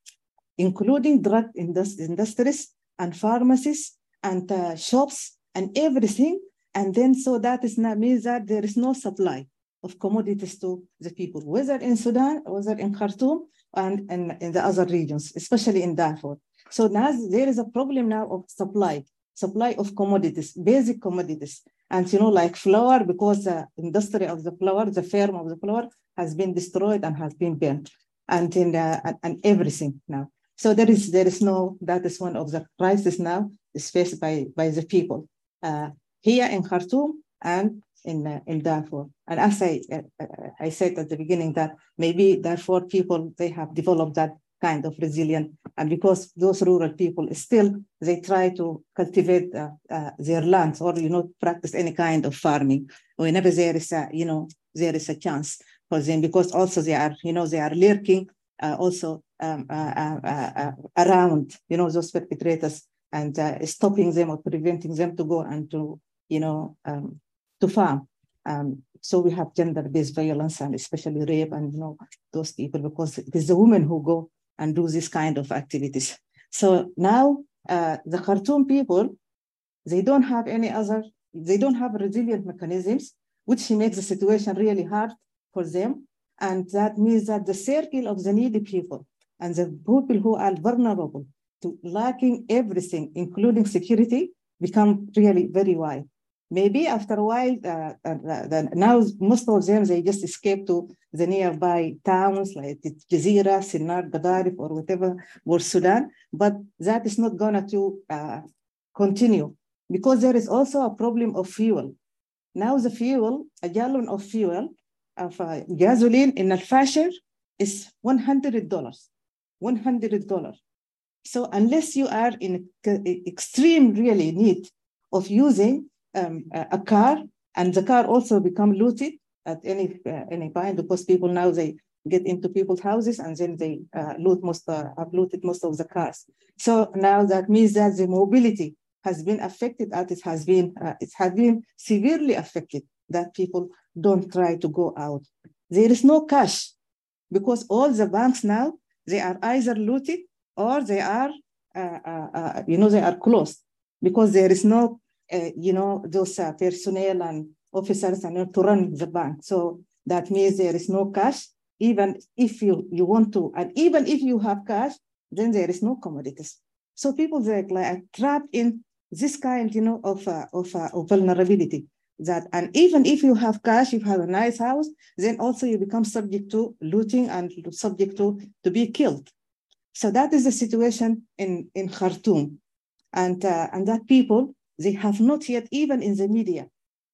including drug industries and pharmacies and uh, shops and everything. And then so that is not means that there is no supply of commodities to the people, whether in Sudan, whether in Khartoum, and, in the other regions, especially in Darfur. So now there is a problem now of supply, supply of commodities, basic commodities. And you know, like flour, because the industry of the flour, the firm of the flour has been destroyed and has been burnt, and in and, and everything now. So there is there is no that is one of the crises now is faced by by the people uh, here in Khartoum and in uh, in Darfur. And as I uh, I said at the beginning that maybe Darfur people they have developed that kind of resilience, and because those rural people still they try to cultivate uh, uh, their lands or you know practice any kind of farming whenever there is a you know there is a chance for them because also they are you know they are lurking uh, also um, around you know those perpetrators and stopping them or preventing them to go and to you know um, to farm. Um, so we have gender-based violence and especially rape and you know those people because it is the women who go and do this kind of activities. So now uh, the Khartoum people, they don't have any other, they don't have resilient mechanisms, which makes the situation really hard for them. And that means that the circle of the needy people and the people who are vulnerable to lacking everything, including security, become really very wide. Maybe after a while, uh, uh, now most of them, they just escape to the nearby towns like Jazeera, Sinnar, Gadarif, or whatever, or Sudan. But that is not going to uh, continue because there is also a problem of fuel. Now the fuel, a gallon of fuel, of uh, gasoline in Al-Fashir is $100, $100. So unless you are in extreme really need of using um, a car, and the car also become looted at any uh, any point because people now they get into people's houses and then they uh, loot most uh, have looted most of the cars. So now that means that the mobility has been affected, it has been uh, it has been severely affected. That people don't try to go out. There is no cash because all the banks now they are either looted or they are uh, uh, you know they are closed because there is no uh, you know, those uh, personnel and officers and to run the bank. So that means there is no cash, even if you, you want to, and even if you have cash, then there is no commodities. So people they like are trapped in this kind, you know, of, uh, of, uh, of vulnerability. That and even if you have cash, you have a nice house, then also you become subject to looting and subject to to be killed. So that is the situation in in Khartoum, and uh, and that people they have not yet, even in the media,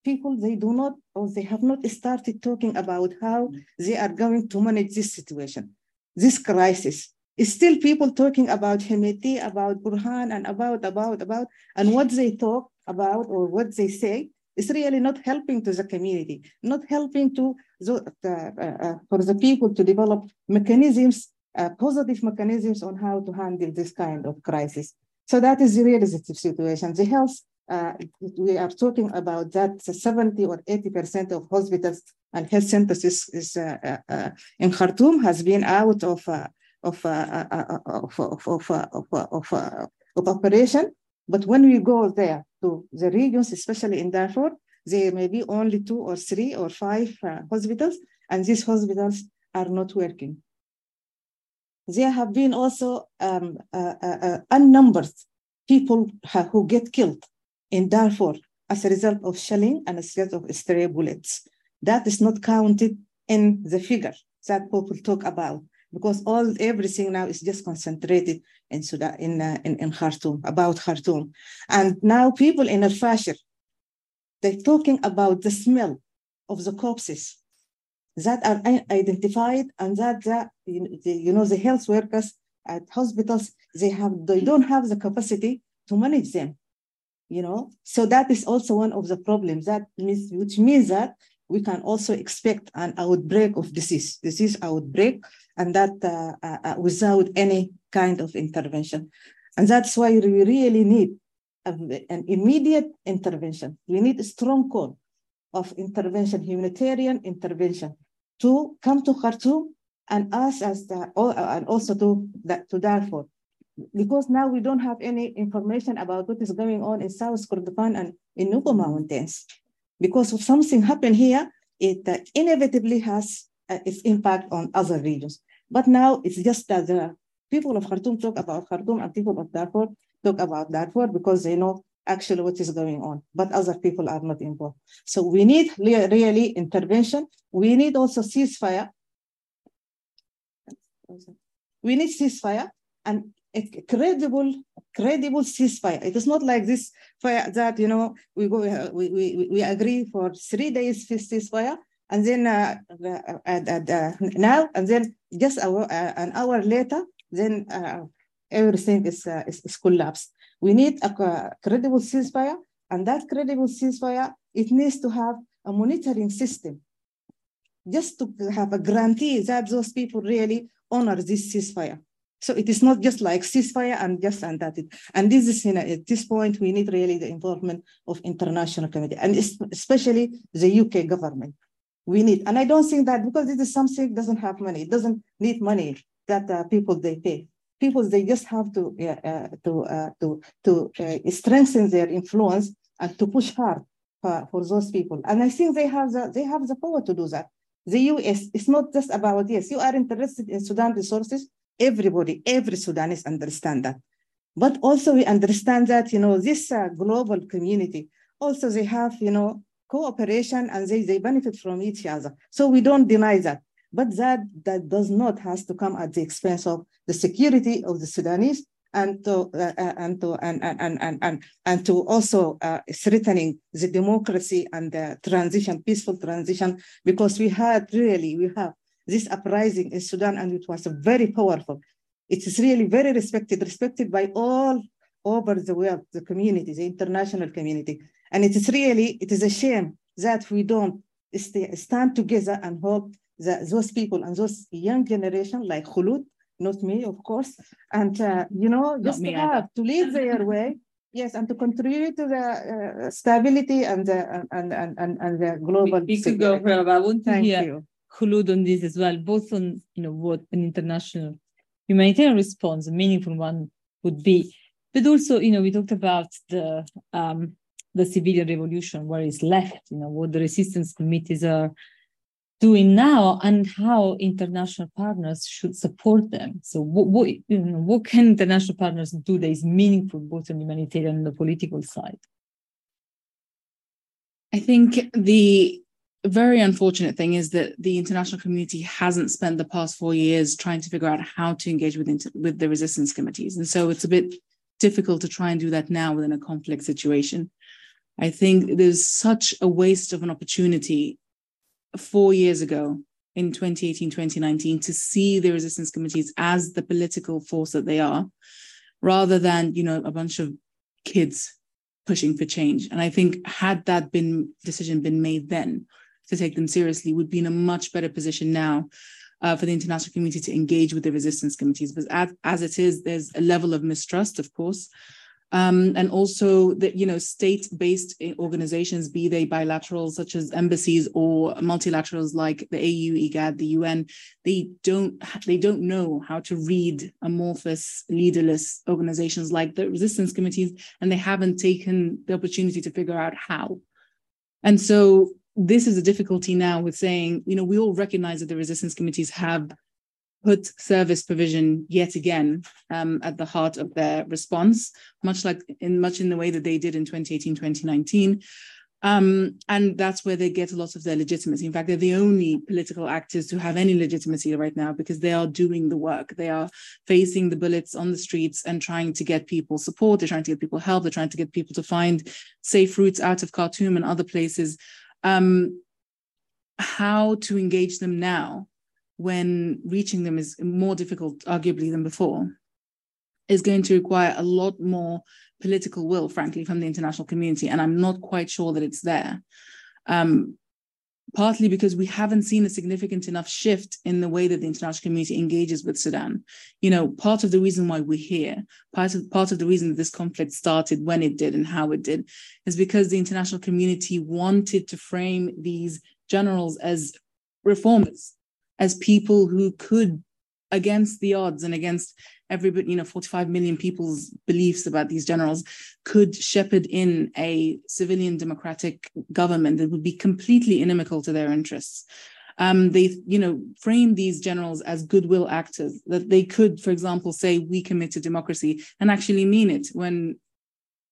people, they do not, or they have not started talking about how they are going to manage this situation, this crisis. It's still people talking about Hemeti, about Burhan, and about, about, about, and what they talk about or what they say is really not helping to the community, not helping to the, uh, uh, for the people to develop mechanisms, uh, positive mechanisms on how to handle this kind of crisis. So that is the realistic situation. The health, uh, we are talking about that 70 or 80% of hospitals and health centers is, is uh, uh, uh in Khartoum has been out of, uh, uh, of, of, of, of, of, operation. But when we go there to the regions, especially in Darfur, there may be only two or three or five hospitals, and these hospitals are not working there have been also um, uh, uh, uh, unnumbered people who get killed in Darfur as a result of shelling and a result of stray bullets. That is not counted in the figure that people talk about because all everything now is just concentrated in Sudan, in, uh, in, in Khartoum, about Khartoum. And now people in Al-Fashir, they're talking about the smell of the corpses that are identified and that the, you know the health workers at hospitals they have they don't have the capacity to manage them you know so that is also one of the problems that means which means that we can also expect an outbreak of disease, disease outbreak, and that uh, uh, uh without any kind of intervention. And that's why we really need an immediate intervention. We need a strong call of intervention, humanitarian intervention, to come to Khartoum and us as the, and also to, to Darfur. Because now we don't have any information about what is going on in South Kordofan and in Nuba Mountains. Because if something happened here, it uh, inevitably has uh, its impact on other regions. But now it's just that the people of Khartoum talk about Khartoum and people of Darfur talk about Darfur because they know actually what is going on, but other people are not involved. So we need really intervention. We need also ceasefire. We need ceasefire and a credible, credible ceasefire. It is not like this fire that you know we go we we, we agree for three days ceasefire and then uh, uh, uh, uh, now and then just uh, an hour later then uh, everything is, is, is collapsed. We need a credible ceasefire, and that credible ceasefire, it needs to have a monitoring system just to have a guarantee that those people really honor this ceasefire. So it is not just like ceasefire and just and that it. And this is you know, at this point we need really the involvement of international community and especially the UK government. We need, and I don't think that because this is something doesn't have money, it doesn't need money that uh, people they pay people they just have to uh, to uh, to to uh, strengthen their influence and to push hard for, for those people. And I think they have the they have the power to do that. The U.S. is not just about yes, you are interested in Sudan resources. Everybody, every Sudanese understand that. But also we understand that you know this uh, global community also they have you know cooperation and they, they benefit from each other. So we don't deny that. But that, that does not has to come at the expense of the security of the Sudanese and to uh, uh and to and and and and, and to also uh, strengthening the democracy and the transition, peaceful transition, because we had really we have this uprising in Sudan and it was very powerful. It is really very respected, respected by all over the world, the community, the international community, and it is really it is a shame that we don't stand together and hope those people and those young generation like Khulud, not me, of course, and uh, you know, just to have to lead their way, yes, and to contribute to the uh, stability and the and and and, and the global. We, we could go forever. I want to Thank hear you. Khulud on this as well, both on you know what an international humanitarian response, a meaningful one, would be, but also you know we talked about the um, the civilian revolution, where it's left, you know what the resistance committees are doing now and how international partners should support them. So what, what, you know, what can international partners do that is meaningful both on the humanitarian and the political side? I think the very unfortunate thing is that the international community hasn't spent the past four years trying to figure out how to engage with, inter- with the resistance committees. And so it's a bit difficult to try and do that now within a conflict situation. I think there's such a waste of an opportunity four years ago in 2018, 2019 to see the resistance committees as the political force that they are, rather than, you know, a bunch of kids pushing for change. And I think had that been decision been made then to take them seriously, would be in a much better position now uh, for the international community to engage with the resistance committees. But as, as it is, there's a level of mistrust, of course, um, and also that you know state-based organizations, be they bilateral such as embassies or multilaterals like the AU, IGAD, the UN, they don't they don't know how to read amorphous, leaderless organizations like the resistance committees, and they haven't taken the opportunity to figure out how. And so this is a difficulty now with saying, you know, we all recognize that the resistance committees have put service provision yet again um, at the heart of their response, much like in much in the way that they did in 2018, 2019. Um, and that's where they get a lot of their legitimacy. In fact, they're the only political actors to have any legitimacy right now because they are doing the work. They are facing the bullets on the streets and trying to get people support. They're trying to get people help. They're trying to get people to find safe routes out of Khartoum and other places. Um, how to engage them now when reaching them is more difficult, arguably, than before, is going to require a lot more political will, frankly, from the international community. And I'm not quite sure that it's there. Um, partly because we haven't seen a significant enough shift in the way that the international community engages with Sudan. You know, part of the reason why we're here, part of, part of the reason that this conflict started when it did and how it did, is because the international community wanted to frame these generals as reformers, as people who could, against the odds and against everybody, you know, 45 million people's beliefs about these generals could shepherd in a civilian democratic government that would be completely inimical to their interests. Um, they, you know, frame these generals as goodwill actors, that they could, for example, say, we commit to democracy and actually mean it when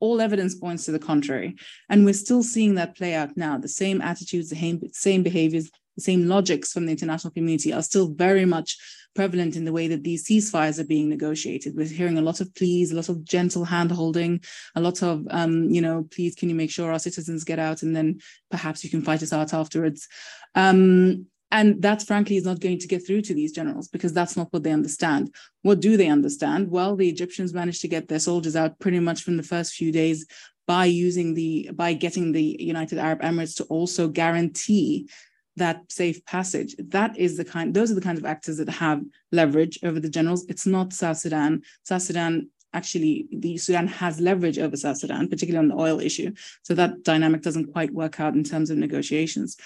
all evidence points to the contrary. And we're still seeing that play out now. The same attitudes, the same behaviors, the same logics from the international community are still very much prevalent in the way that these ceasefires are being negotiated. We're hearing a lot of pleas, a lot of gentle handholding, a lot of, um, you know, please, can you make sure our citizens get out and then perhaps you can fight us out afterwards. Um, and that, frankly, is not going to get through to these generals because that's not what they understand. What do they understand? Well, the Egyptians managed to get their soldiers out pretty much from the first few days by using the by getting the United Arab Emirates to also guarantee that safe passage. That is the kind, those are the kinds of actors that have leverage over the generals. It's not South Sudan. South Sudan actually the Sudan has leverage over South Sudan, particularly on the oil issue. So that dynamic doesn't quite work out in terms of negotiations.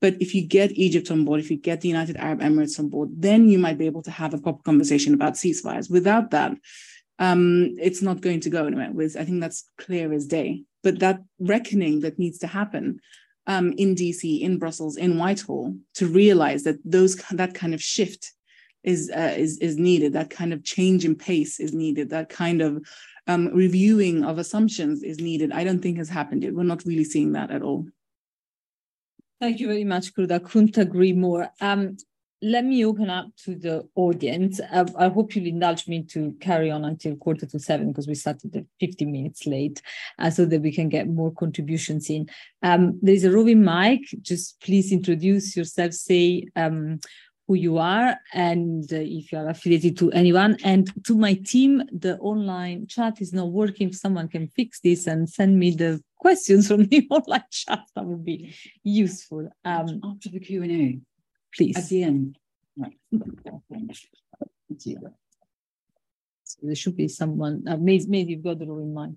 But if you get Egypt on board, if you get the United Arab Emirates on board, then you might be able to have a proper conversation about ceasefires. Without that, um, it's not going to go anywhere. With I think that's clear as day. But that reckoning that needs to happen um, in DC, in Brussels, in Whitehall, to realize that those that kind of shift is uh, is is needed. That kind of change in pace is needed. That kind of um, reviewing of assumptions is needed. I don't think has happened yet. We're not really seeing that at all. Thank you very much, Khulud. Couldn't agree more. Um, let me open up to the audience. I, I, hope you'll indulge me to carry on until quarter to seven because we started 50 minutes late uh, so that we can get more contributions in. Um, there is a roving mic. Just please introduce yourself, say um, who you are and uh, if you are affiliated to anyone. And to my team, the online chat is not working. If someone can fix this and send me the questions from the online chat, that would be useful. Um, After the Q&A. Please. At the end. Right. So there should be someone, uh, maybe, maybe you've got the role in mind.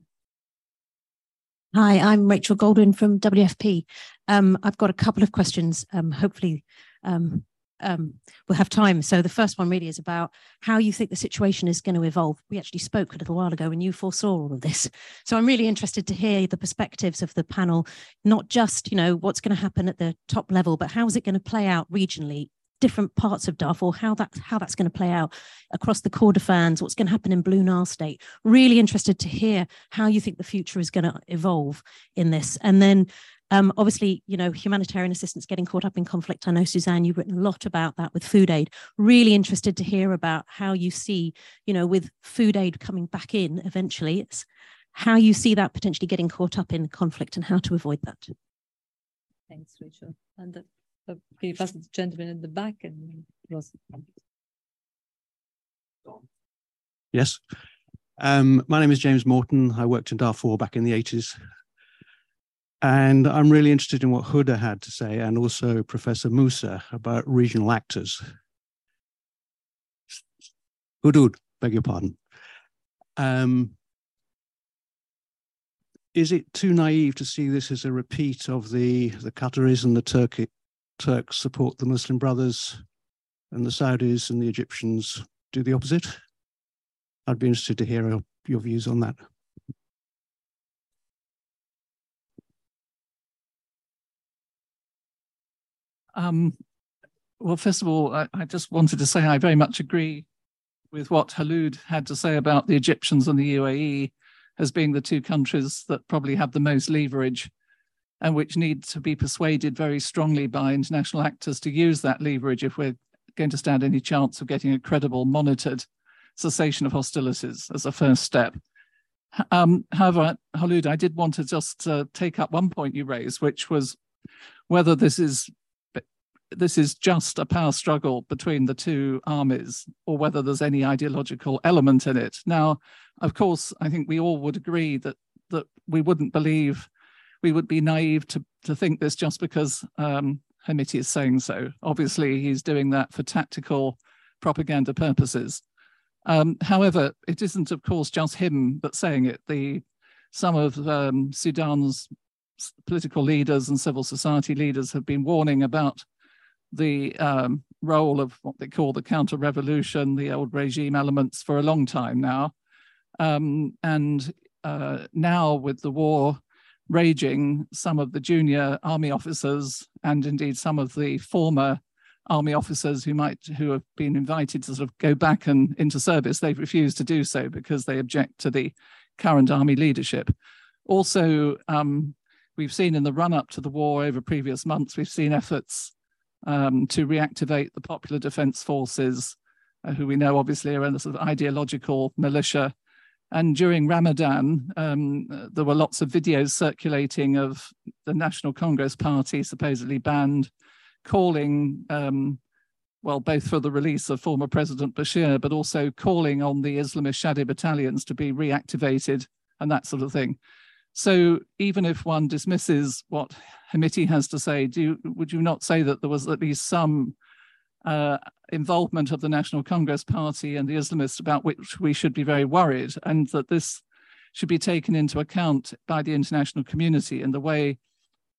Hi, I'm Rachel Goldwyn from WFP. Um, I've got a couple of questions. Um, hopefully, um, um, we'll have time. So the first one really is about how you think the situation is going to evolve. We actually spoke a little while ago and you foresaw all of this. So I'm really interested to hear the perspectives of the panel, not just, you know, what's going to happen at the top level, but how is it going to play out regionally different parts of Darfur, how that how that's going to play out across the Kordofans, what's going to happen in Blue Nile State. Really interested to hear how you think the future is going to evolve in this. And then um, obviously, you know, humanitarian assistance getting caught up in conflict. I know, Susanne, you've written a lot about that with food aid. Really interested to hear about how you see, you know, with food aid coming back in eventually, it's how you see that potentially getting caught up in conflict and how to avoid that. Thanks, Rachel. And the, the, can you pass the gentleman in the back and Roz? Yes. Um, my name is James Morton. I worked in Darfur back in the 80s and I'm really interested in what Huda had to say and also Professor Musa about regional actors. Hudud, beg your pardon. Um, is it too naive to see this as a repeat of the, the Qataris and the Turkey, Turks support the Muslim Brothers and the Saudis and the Egyptians do the opposite? I'd be interested to hear your, your views on that. Um, well, first of all, I, I, just wanted to say I very much agree with what Khulud had to say about the Egyptians and the UAE as being the two countries that probably have the most leverage and which need to be persuaded very strongly by international actors to use that leverage if we're going to stand any chance of getting a credible, monitored cessation of hostilities as a first step. Um, however, Khulud, I did want to just uh, take up one point you raised, which was whether this is this is just a power struggle between the two armies or whether there's any ideological element in it. Now, of course, I think we all would agree that that we wouldn't believe we would be naive to, to think this just because um, is saying so. Obviously, he's doing that for tactical propaganda purposes. Um, however, it isn't, of course, just him that's saying it. The some of um, Sudan's political leaders and civil society leaders have been warning about the um, role of what they call the counter revolution, the old regime elements, for a long time now. Um, and uh, now, with the war raging, some of the junior army officers and indeed some of the former army officers who might who have been invited to sort of go back and into service, they've refused to do so because they object to the current army leadership. Also, um, we've seen in the run up to the war over previous months, we've seen efforts um, to reactivate the Popular Defense Forces, uh, who we know obviously are a sort of ideological militia. And during Ramadan, um, there were lots of videos circulating of the National Congress Party supposedly banned, calling, um, well, both for the release of former President Bashir, but also calling on the Islamist Shadi battalions to be reactivated and that sort of thing. So even if one dismisses what Hemeti has to say, do you, would you not say that there was at least some uh, involvement of the National Congress Party and the Islamists about which we should be very worried, and that this should be taken into account by the international community in the way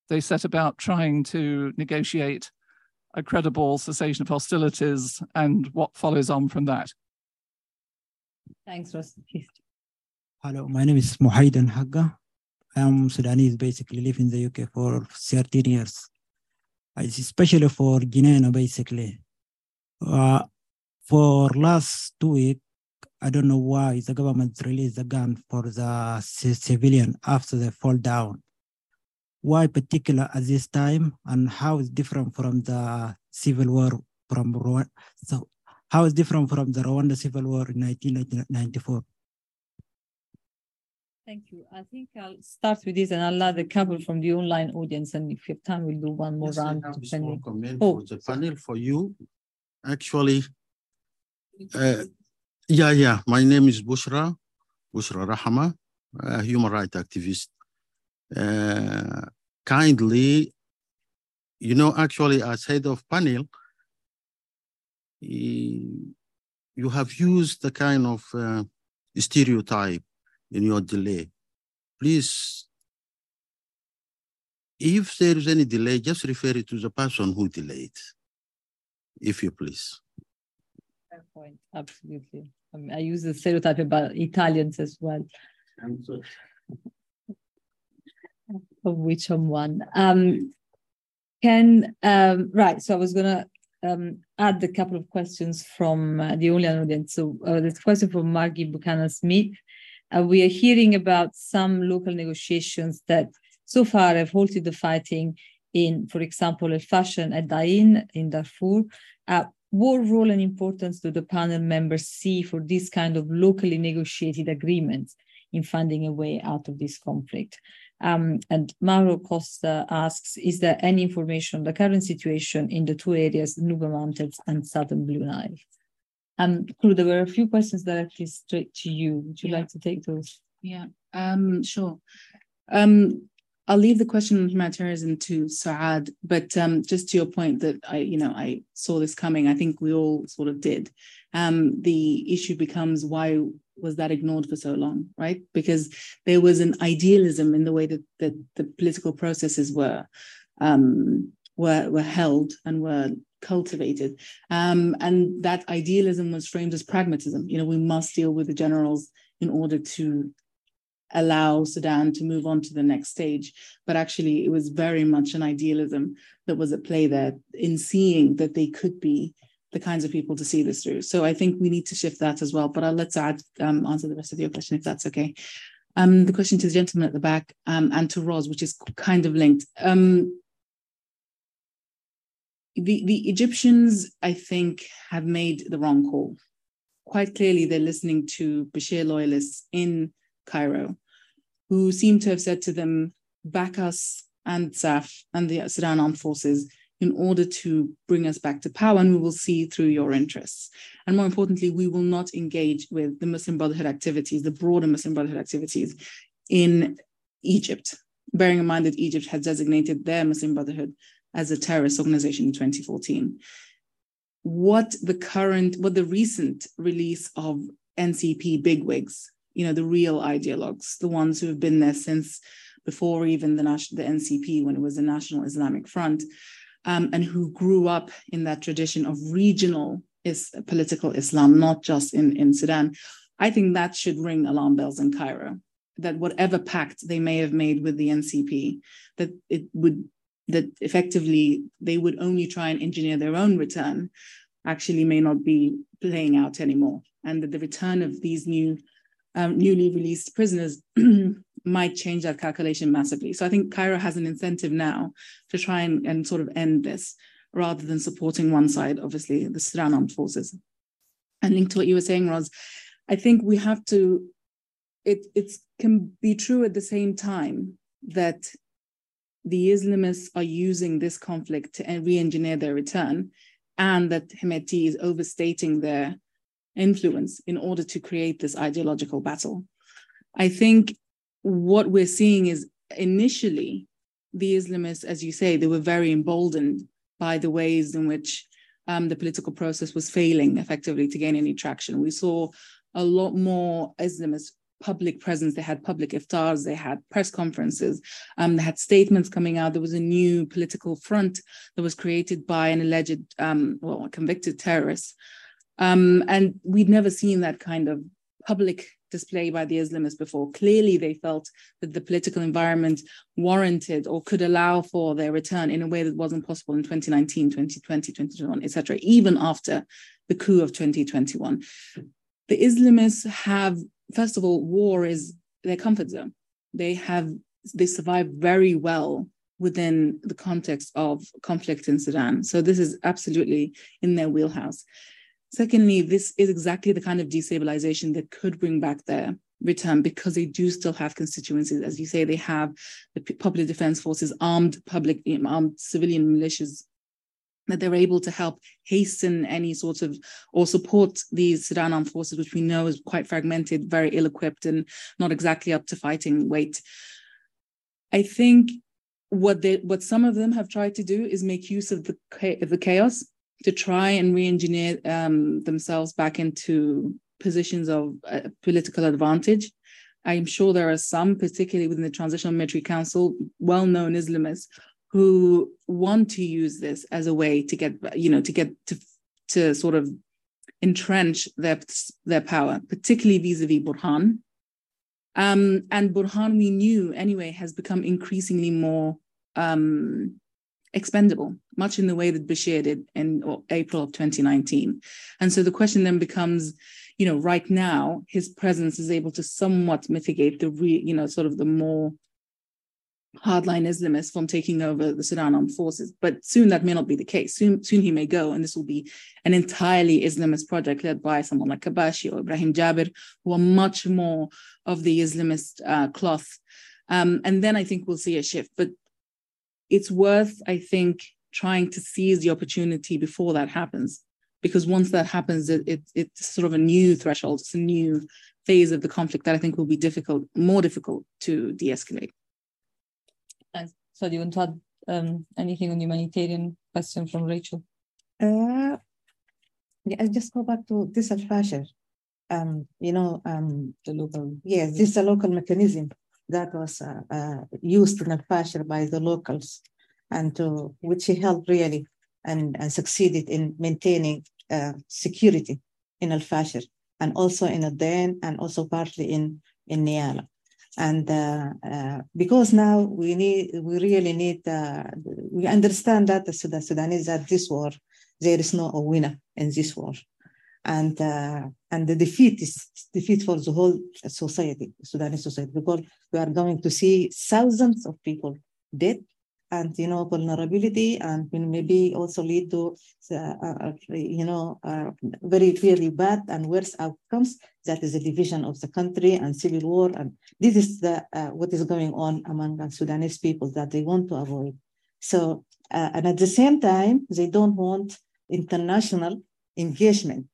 they set about trying to negotiate a credible cessation of hostilities and what follows on from that. Thanks, Roz. Hello, my name is Muhaidan Hagga. I am Sudanese, basically live in the UK for 13 years. Especially for Guinea, basically. Uh, for last two weeks, I don't know why the government released the gun for the civilian after they fall down. Why particular at this time and how is different from the civil war from Rwanda? So how is different from the Rwanda civil war in 1994? Thank you. I think I'll start with this and I'll add a couple from the online audience. And if you have time, we'll do one more yes, round. I have small comment Oh. for the panel for you. Actually, uh, yeah, yeah. My name is Bushra, Bushra Rahama, a human rights activist. Uh, kindly, you know, actually, as head of panel, eh, you have used the kind of uh, stereotype in your delay. Please, if there is any delay, just refer it to the person who delayed, if you please. Fair point. Absolutely. I, mean, I use the stereotype about Italians as well, of which I'm one. Um, can um, right. So I was gonna um, add a couple of questions from uh, the online audience. So uh, there's a question from Margie Buchanan Smith. Uh, we are hearing about some local negotiations that so far have halted the fighting in, for example, El Fasher at Dain in Darfur. Uh, what role and importance do the panel members see for this kind of locally negotiated agreements in finding a way out of this conflict? Um, and Mauro Costa asks, is there any information on the current situation in the two areas, Nuba Mountains and Southern Blue Nile? Um, Kuru, there were a few questions directly straight to you. Would you Yeah. like to take those? Yeah, um, sure. Um, I'll leave the question on humanitarianism to Suad, but um, just to your point that I, you know, I saw this coming. I think we all sort of did. Um, the issue becomes why was that ignored for so long, right? Because there was an idealism in the way that, that the political processes were um, were were held and were cultivated, um, and that idealism was framed as pragmatism. You know, we must deal with the generals in order to allow Sudan to move on to the next stage. But actually, it was very much an idealism that was at play there in seeing that they could be the kinds of people to see this through. So I think we need to shift that as well. But I'll let Suad um, answer the rest of your question if that's okay. Um, the question to the gentleman at the back um, and to Roz, which is kind of linked. Um, the, the Egyptians, I think, have made the wrong call. Quite clearly, they're listening to Bashir loyalists in Cairo, who seem to have said to them, back us and SAF and the Sudan armed forces in order to bring us back to power, and we will see through your interests. And more importantly, we will not engage with the Muslim Brotherhood activities, the broader Muslim Brotherhood activities in Egypt, bearing in mind that Egypt has designated their Muslim Brotherhood as a terrorist organization in 2014. What the current, what the recent release of NCP bigwigs, you know, the real ideologues, the ones who have been there since before even the, the NCP, when it was the National Islamic Front, um, and who grew up in that tradition of regional is political Islam, not just in, in Sudan, I think that should ring alarm bells in Cairo. That whatever pact they may have made with the NCP, that it would that effectively they would only try and engineer their own return, actually may not be playing out anymore, and that the return of these new um, newly released prisoners might change that calculation massively. So I think Cairo has an incentive now to try and, and sort of end this rather than supporting one side, obviously, the Sudan armed forces. And linked to what you were saying, Roz, I think we have to, it it can be true at the same time that the Islamists are using this conflict to re-engineer their return and that Hemeti is overstating their influence in order to create this ideological battle. I think what we're seeing is initially the Islamists, as you say, they were very emboldened by the ways in which um, the political process was failing effectively to gain any traction. We saw a lot more Islamist public presence. They had public iftars, they had press conferences, um, they had statements coming out. There was a new political front that was created by an alleged, um, well, convicted terrorist. Um, and we'd never seen that kind of public display by the Islamists before. Clearly, they felt that the political environment warranted or could allow for their return in a way that wasn't possible in 2019, 2020, 2021, etc., even after the coup of 2021. The Islamists have, first of all, war is their comfort zone. They have they survive very well within the context of conflict in Sudan. So this is absolutely in their wheelhouse. Secondly, this is exactly the kind of destabilization that could bring back their return because they do still have constituencies. As you say, they have the Popular Defense Forces, armed public, armed civilian militias that they're able to help hasten any sort of or support these Sudan armed forces, which we know is quite fragmented, very ill equipped, and not exactly up to fighting weight. I think what they what some of them have tried to do is make use of the of the chaos to try and re-engineer um, themselves back into positions of uh, political advantage. I'm sure there are some, particularly within the Transitional Military Council, well-known Islamists who want to use this as a way to get, you know, to get to to sort of entrench their their power, particularly vis-a-vis Burhan. Um, and Burhan, we knew anyway, has become increasingly more um, expendable, much in the way that Bashir did in April of 2019. And so the question then becomes, you know, right now, his presence is able to somewhat mitigate the, re, you know, sort of the more hardline Islamists from taking over the Sudan armed forces. But soon that may not be the case. Soon, soon he may go, and this will be an entirely Islamist project led by someone like Kabashi or Ibrahim Jabir, who are much more of the Islamist uh, cloth. Um, and then I think we'll see a shift. But it's worth, I think, trying to seize the opportunity before that happens. Because once that happens, it, it, it's sort of a new threshold, it's a new phase of the conflict that I think will be difficult, more difficult to de escalate. So, do you want to add um, anything on humanitarian question from Rachel? Uh, yeah, I'll just go back to this al Fashir. Um, you know, um, the local. Yes, this is a local mechanism that was uh, uh, used in Al-Fashir by the locals and to, which he helped really and, and succeeded in maintaining uh, security in Al-Fashir and also in Ad-Dain and also partly in, in Nyala. And uh, uh, because now we need, we really need, uh, we understand that the Sudanese that this war, there is no winner in this war. And uh, and the defeat is defeat for the whole society, Sudanese society, because we are going to see thousands of people dead and you know vulnerability and maybe also lead to uh, uh, you know uh, very very bad and worse outcomes that is a division of the country and civil war and this is the uh, what is going on among sudanese people that they want to avoid so uh, and at the same time they don't want international engagement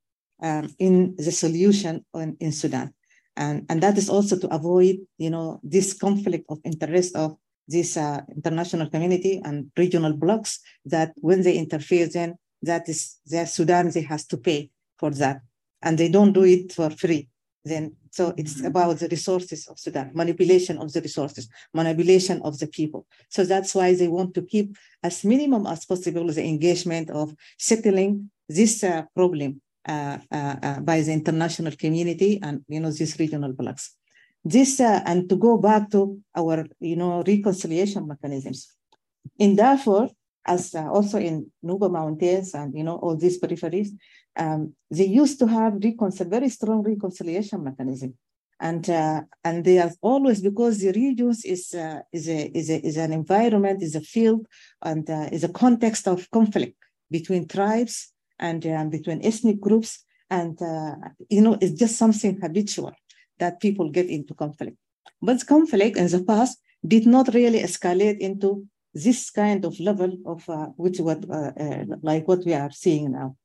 um, in the solution in, in Sudan. And, and that is also to avoid, you know, this conflict of interest of this uh, international community and regional blocs that when they interfere, then that is their Sudan, they has to pay for that. And they don't do it for free. Then so it's about the resources of Sudan, manipulation of the resources, manipulation of the people. So that's why they want to keep as minimum as possible the engagement of settling this uh, problem uh, uh, uh by the international community and you know these regional blocs. This uh, and to go back to our you know reconciliation mechanisms. In Darfur, as uh, also in Nuba Mountains and you know all these peripheries, um, they used to have reconcil- very strong reconciliation mechanism. And, uh, and they are always because the regions is, uh, is, a, is, a, is an environment, is a field, and uh, is a context of conflict between tribes and um, between ethnic groups. And, uh, you know, it's just something habitual that people get into conflict. But conflict in the past did not really escalate into this kind of level of uh, which what uh, uh, like what we are seeing now.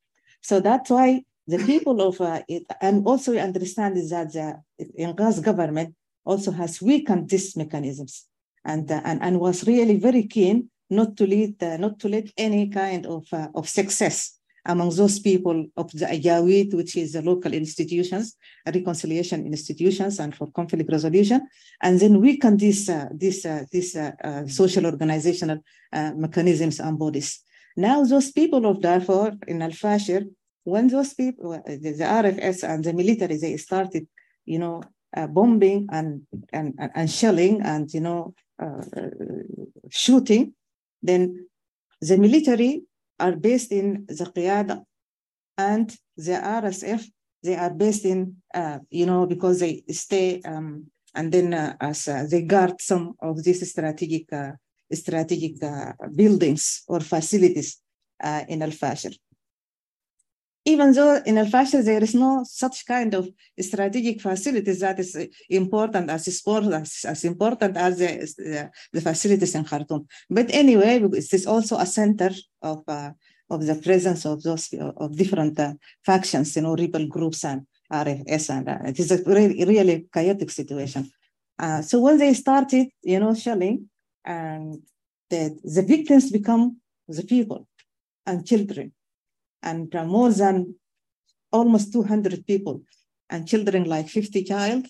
So that's why the people of uh, it, and also we understand is that the Inqaz government also has weakened these mechanisms and, uh, and, and was really very keen not to lead, uh, not to let any kind of, of success among those people of the Ajawid, which is the local institutions, reconciliation institutions, and for conflict resolution, and then weaken these uh, uh, these uh, uh social organizational uh, mechanisms and bodies. Now, those people of Darfur in Al Fashir, when those people, uh, the, the RFS and the military, they started, you know, bombing and, and and shelling and you know shooting, then the military are based in the Qiyada and the RSF, they are based in, uh, you know, because they stay um, and then uh, as uh, they guard some of these strategic uh, strategic uh, buildings or facilities uh, in Al-Fashir even though in Al-Fashir there is no such kind of strategic facilities that is important as sport as, as important as the, the, facilities in Khartoum. But anyway, it is also a center of uh, of the presence of those of different uh, factions, you know, rebel groups and RFS, and uh, it is a really, really chaotic situation. Uh, so when they started, you know, shelling, and the, the victims become the people and children and uh, more than almost 200 people and children like 50 child,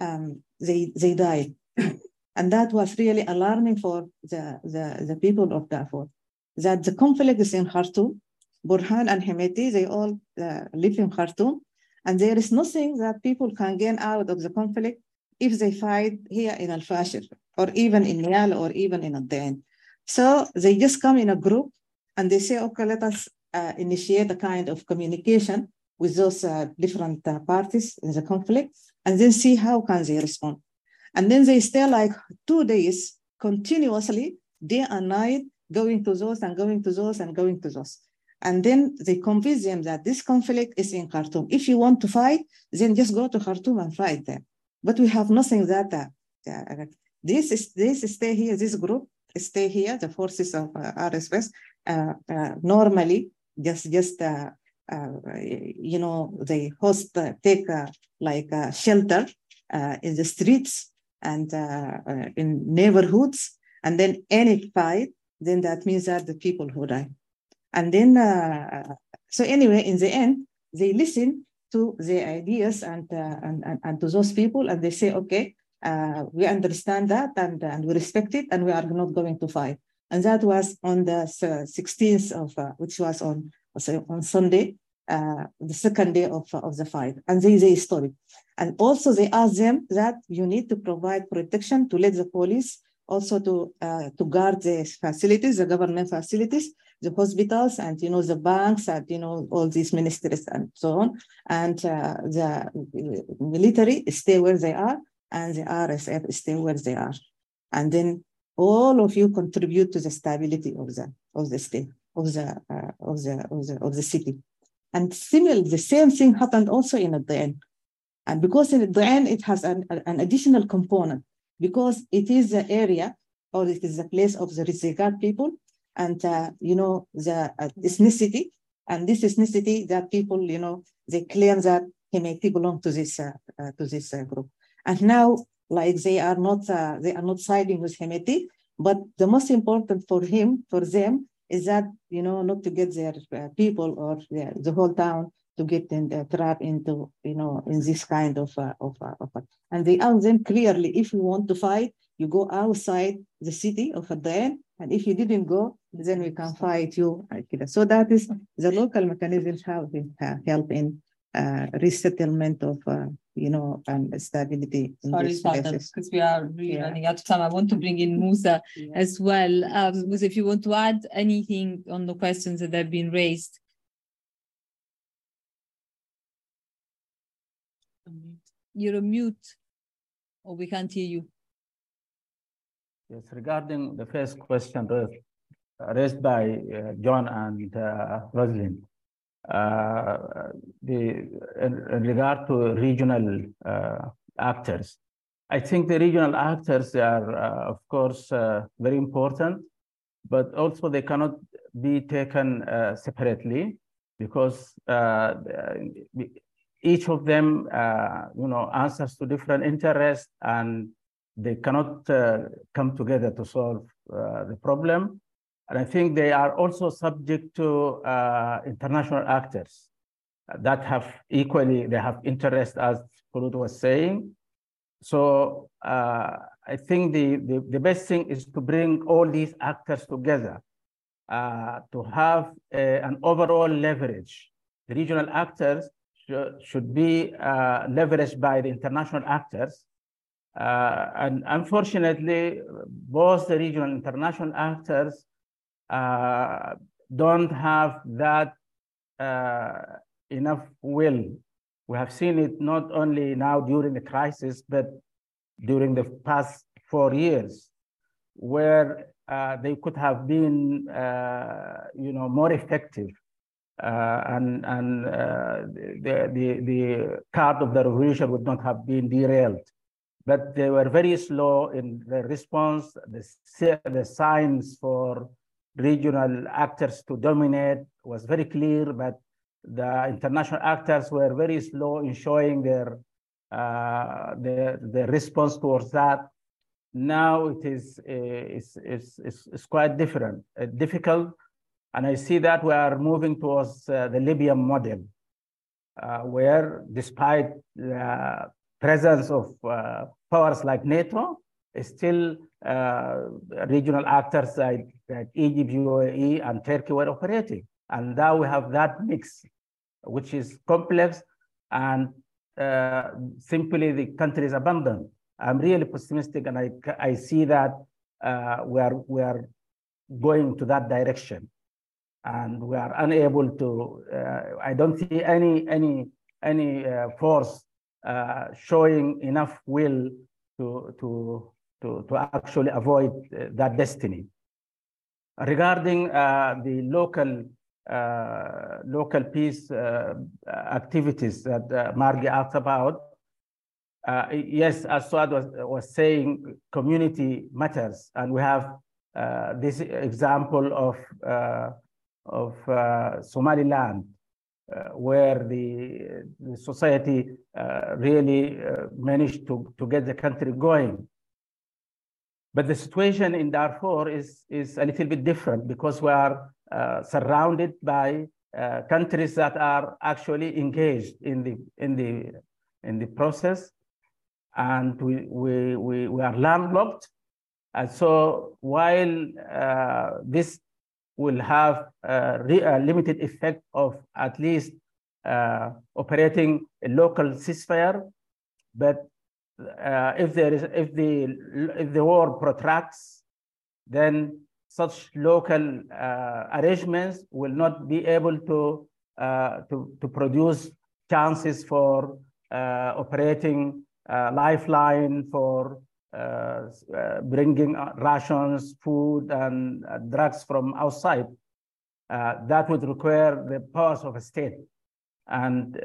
um, they, they died. and that was really alarming for the, the, the people of Darfur, that the conflict is in Khartoum. Burhan and Hemeti, they all uh, live in Khartoum, and there is nothing that people can gain out of the conflict if they fight here in Al-Fashir, or even in Nial, or even in Ad So they just come in a group and they say, okay, let us initiate a kind of communication with those uh, different uh, parties in the conflict and then see how can they respond. And then they stay like two days continuously, day and night, going to those and going to those and going to those. And then they convince them that this conflict is in Khartoum. If you want to fight, then just go to Khartoum and fight there. But we have nothing that uh, uh, this is this stay here, this group stay here, the forces of uh, RSS, uh, uh, normally just just uh, uh, you know they host uh, take like shelter in the streets and in neighborhoods. And then any fight then that means that the people who die. And then so anyway in the end they listen to the ideas and, uh, and, and, and, to those people and they say okay uh, we understand that and, and we respect it and we are not going to fight and that was on the 16th of, uh, which was on, on Sunday, uh, the second day of, of the fight. And they, they stopped. And also they asked them that you need to provide protection to let the police also to, uh, to guard the facilities, the government facilities, the hospitals and, you know, the banks and, you know, all these ministries and so on. And uh, the military stay where they are and the RSF stay where they are. And then all of you contribute to the stability of the of the state of the uh, of the of the of the city. And similarly the same thing happened also in Ad-Dain and because in Ad-Dain it has an, an additional component because it is the area or it is the place of the Rizegat people and uh, you know the uh, ethnicity. And this ethnicity that people you know they claim that Hemeti belong to this uh, uh, to this uh, group. And now like they are not uh, they are not siding with Hemeti, But the most important for him, for them, is that you know not to get their uh, people or the, the whole town to get in the trap into you know in this kind of uh, of, uh, of and they ask them clearly. If you want to fight you go outside the city of Ad-Dain and if you didn't go then we can fight you so that is the local mechanisms been uh, help in uh, resettlement of uh, you know and stability in Sorry, these because we are really Yeah. running out of time. I want to bring in Musa as well. Um, Musa, if you want to add anything on the questions that have been raised. You're on mute, or we can't hear you. Yes, regarding the first question raised, raised by uh, John and uh, Rosalind, uh, the, in, regard to regional uh, actors, I think the regional actors are, uh, of course, uh, very important, but also they cannot be taken separately because each of them, you know, answers to different interests and they cannot uh, come together to solve uh, the problem. And I think they are also subject to uh, international actors that have equally, they have interest as Khulud was saying. So uh, I think the, the, the best thing is to bring all these actors together uh, to have a, an overall leverage. The regional actors should, should be uh, leveraged by the international actors uh, and unfortunately, both the regional and international actors uh, don't have that uh, enough will. We have seen it not only now during the crisis, but during the past four years, where uh, they could have been, uh, you know, more effective. Uh, and and the, the, the card of the revolution would not have been derailed but they were very slow in the response. The, the signs for regional actors to dominate was very clear, but the international actors were very slow in showing their uh, their, their response towards that. Now it is it's, it's, it's, it's quite different, uh, difficult, and I see that we are moving towards uh, the Libyan model, uh, where despite the presence of uh, powers like NATO, still uh, regional actors like, like Egypt, UAE, and Turkey were operating. And now we have that mix, which is complex and uh, simply the country is abandoned. I'm really pessimistic, and I, I see that uh, we, are, we are going to that direction. And we are unable to, uh, I don't see any, any, any uh, force uh, showing enough will to, to, to, to actually avoid uh, that destiny. Regarding uh, the local uh, local peace uh, activities that uh, Margie asked about, yes, as Suad was, was saying, community matters, and we have this example of of Somaliland, uh, where the, the society uh, really uh, managed to, to get the country going. But the situation in Darfur is, is a little bit different because we are surrounded by countries that are actually engaged in the, in the, in the process. And we, we, we, we are landlocked. And so while uh, this will have a, a, limited effect of at least uh, operating a local ceasefire. But uh, if there is, if the if the war protracts, then such local uh, arrangements will not be able to uh, to to produce chances for uh, operating lifeline for uh, uh, bringing rations, food, and uh, drugs from outside. that would require the powers of a state. And,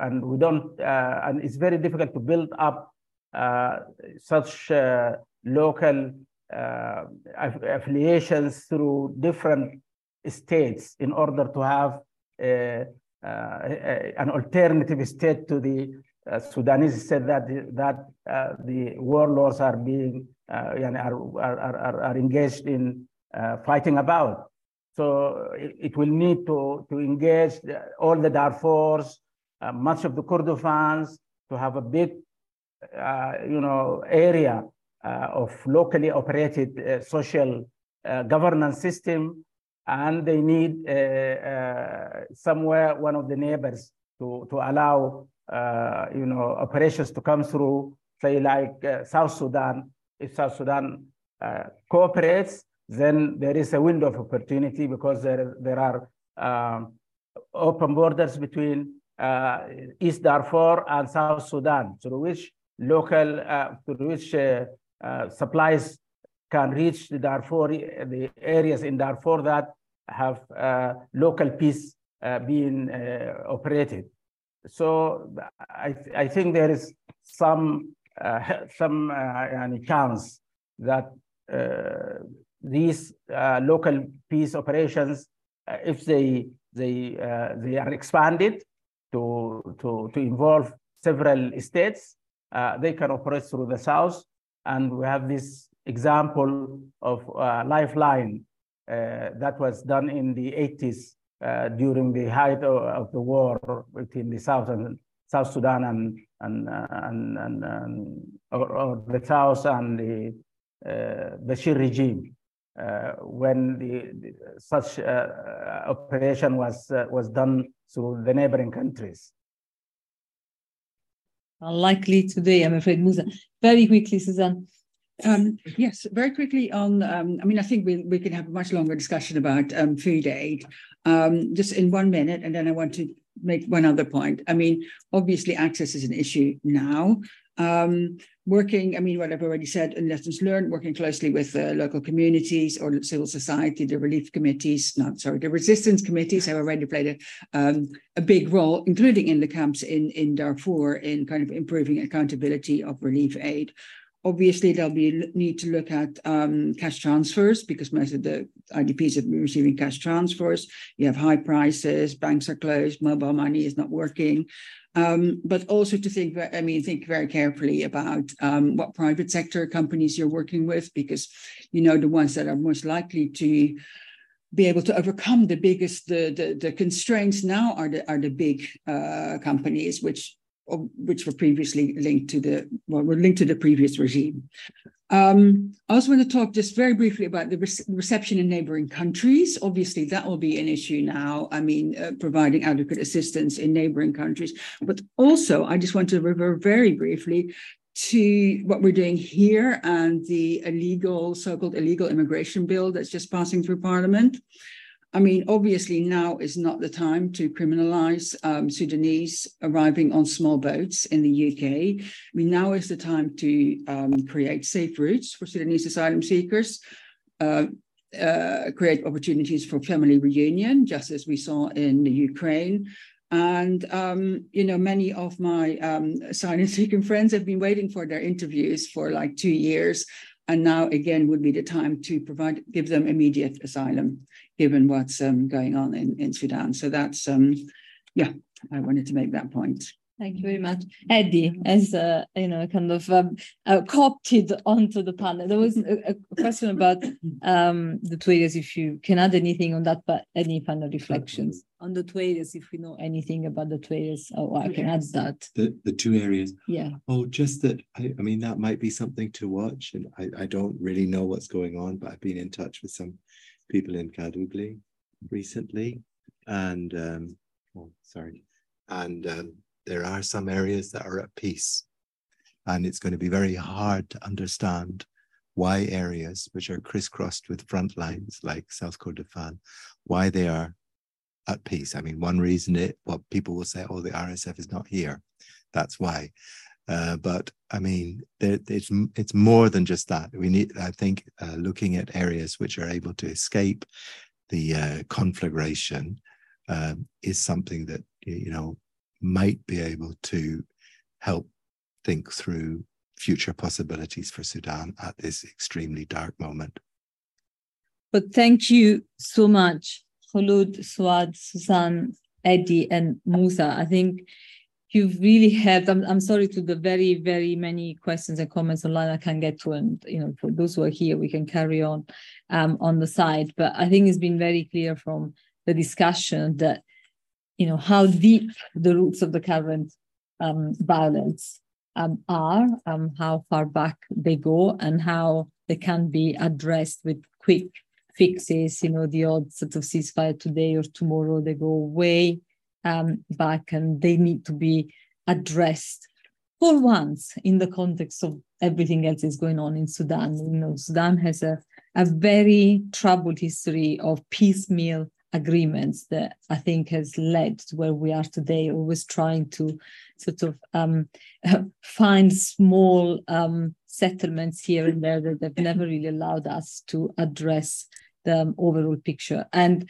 and we don't, and it's very difficult to build up such local affiliations through different states in order to have a, an alternative state to the uh, Sudanese said that the, that uh, the warlords are being uh, are, are, are, are engaged in uh, fighting about. So it, will need to, to engage all the Darfurs, uh, much of the Kordofans, to have a big, uh, you know, area uh, of locally operated uh, social governance system, and they need somewhere one of the neighbors to, to allow, you know, operations to come through, say like South Sudan. If South Sudan cooperates, then there is a window of opportunity because there, there are um, open borders between uh, East Darfur and South Sudan, through which local, through which uh, uh supplies can reach the Darfur, the areas in Darfur that have uh, local peace uh, being uh, operated. So I, th I think there is some uh, some chance that these local peace operations, if they they they are expanded to to to involve several states, they can operate through the south. And we have this example of Lifeline that was done in the 80s during the height of, of, the war between the South and South Sudan and and and, and, and or, or, the South and the uh, Bashir regime uh, when the, the such uh, operation was uh, was done through the neighboring countries. Unlikely today, I'm afraid, Musa. Very quickly, Susanne. Um, yes, very quickly on. Um, I mean, I think we, we can have a much longer discussion about um, food aid. Um, just in one minute, and then I want to make one other point. I mean, obviously, access is an issue now. Um, working, I mean, what I've already said in lessons learned, working closely with uh, local communities or civil society, the relief committees, not sorry, the resistance committees have already played a, um, a big role, including in the camps in, in Darfur, in kind of improving accountability of relief aid. Obviously, there'll be need to look at um, cash transfers because most of the IDPs have been receiving cash transfers. You have high prices, banks are closed, mobile money is not working. Um, but also to think, I mean, think very carefully about um, what private sector companies you're working with, because you know the ones that are most likely to be able to overcome the biggest the the, the constraints now are the are the big uh, companies, which which were previously linked to the well, were linked to the previous regime. Um, I also want to talk just very briefly about the re- reception in neighboring countries. Obviously, that will be an issue now. I mean, uh, providing adequate assistance in neighboring countries. But also, I just want to refer very briefly to what we're doing here and the illegal, so called illegal immigration bill that's just passing through Parliament. I mean, obviously, now is not the time to criminalize um, Sudanese arriving on small boats in the UK. I mean, now is the time to um, create safe routes for Sudanese asylum seekers, uh, uh, create opportunities for family reunion, just as we saw in the Ukraine. And, um, you know, many of my um, asylum seeking friends have been waiting for their interviews for like two years. And now, again, would be the time to provide, give them immediate asylum given what's um, going on in, in Sudan. So that's, um, yeah, I wanted to make that point. Thank you very much. Eddie, as uh, you know, kind of um, uh, co-opted onto the panel. There was a, a question about um, the two areas, if you can add anything on that, but any final reflections on the two areas, if we know anything about the two areas, oh, I can add that. The, the two areas? Yeah. Oh, just that, I, I mean, that might be something to watch. And I, I don't really know what's going on, but I've been in touch with some people in Kadugli recently, and um, oh, sorry, and um, there are some areas that are at peace, and it's going to be very hard to understand why areas which are crisscrossed with front lines like South Kordofan, why they are at peace. I mean, one reason it, well, people will say, oh, the RSF is not here. That's why. Uh, but I mean, there, it's it's more than just that. We need, I think, uh, looking at areas which are able to escape the uh, conflagration um, is something that you know might be able to help think through future possibilities for Sudan at this extremely dark moment. But thank you so much, Khulud, Suad, Susan, Eddie, and Musa. I think you've really helped. I'm, I'm sorry to the very, very many questions and comments online I can't get to. And, you know, for those who are here, we can carry on um, on the side. But I think it's been very clear from the discussion that, you know, how deep the roots of the current um, violence um, are, um, how far back they go, and how they can be addressed with quick fixes. You know, the odd sort of ceasefire today or tomorrow, they go way um, back and they need to be addressed for once in the context of everything else is going on in Sudan. You know, Sudan has a, a very troubled history of piecemeal agreements that I think has led to where we are today, always trying to sort of um, find small um, settlements here and there that have never really allowed us to address the overall picture. And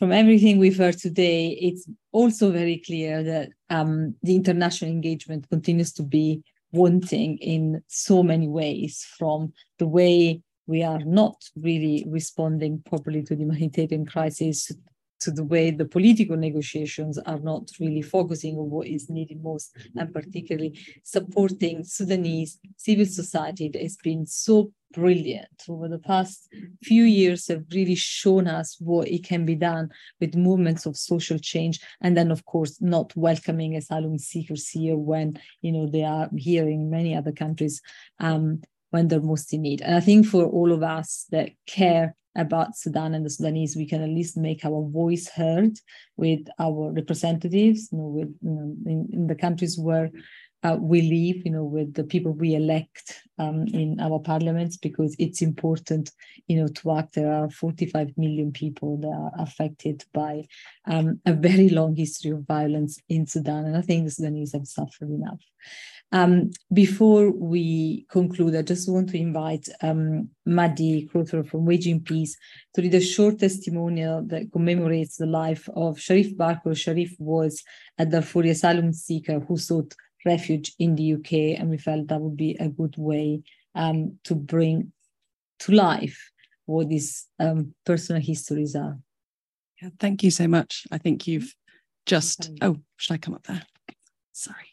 from everything we've heard today, it's also very clear that um, the international engagement continues to be wanting in so many ways, from the way we are not really responding properly to the humanitarian crisis to the way the political negotiations are not really focusing on what is needed most, and particularly supporting Sudanese civil society that has been so brilliant over the past few years have really shown us what it can be done with movements of social change and then of course not welcoming asylum seekers here when you know they are here in many other countries. Um, when they're most in need and i think for all of us that care about Sudan and the Sudanese, we can at least make our voice heard with our representatives, you know, with you know, in, in the countries where uh, we live, you know, with the people we elect um, in our parliaments, because it's important, you know, to act. There are 45 million people that are affected by um, a very long history of violence in Sudan, and I think the Sudanese have suffered enough. Um, before we conclude, I just want to invite um, Maddie Crowther from Waging Peace to read a short testimonial that commemorates the life of Sharif Barko. Sharif was a Darfur asylum seeker who sought refuge in the UK, and we felt that would be a good way um, to bring to life what these um, personal histories are. Yeah, thank you so much. I think you've just, oh, should I come up there? Sorry.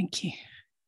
Thank you.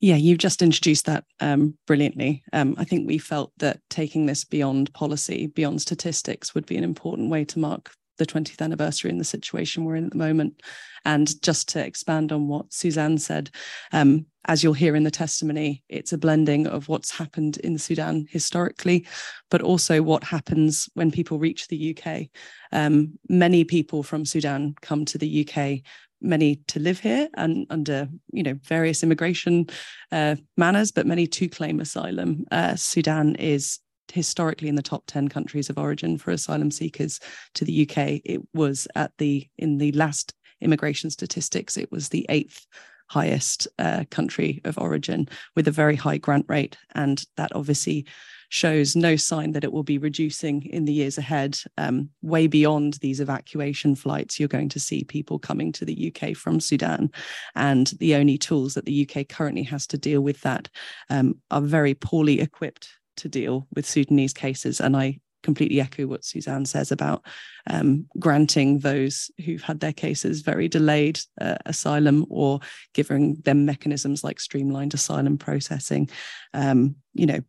Yeah, you've just introduced that um, brilliantly. Um, I think we felt that taking this beyond policy, beyond statistics, would be an important way to mark the 20th anniversary in the situation we're in at the moment. And just to expand on what Susanne said, um, as you'll hear in the testimony, it's a blending of what's happened in Sudan historically, but also what happens when people reach the UK. Um, many people from Sudan come to the UK many to live here and under you know various immigration uh, manners, but many to claim asylum. Uh, Sudan is historically in the top 10 countries of origin for asylum seekers to the UK. It was at the in the last immigration statistics, it was the eighth highest uh, country of origin with a very high grant rate. And that obviously shows no sign that it will be reducing in the years ahead. Um, way beyond these evacuation flights, you're going to see people coming to the UK from Sudan. And the only tools that the UK currently has to deal with that um, are very poorly equipped to deal with Sudanese cases. And I completely echo what Susanne says about um, granting those who've had their cases very delayed uh, asylum or giving them mechanisms like streamlined asylum processing. Um, you know,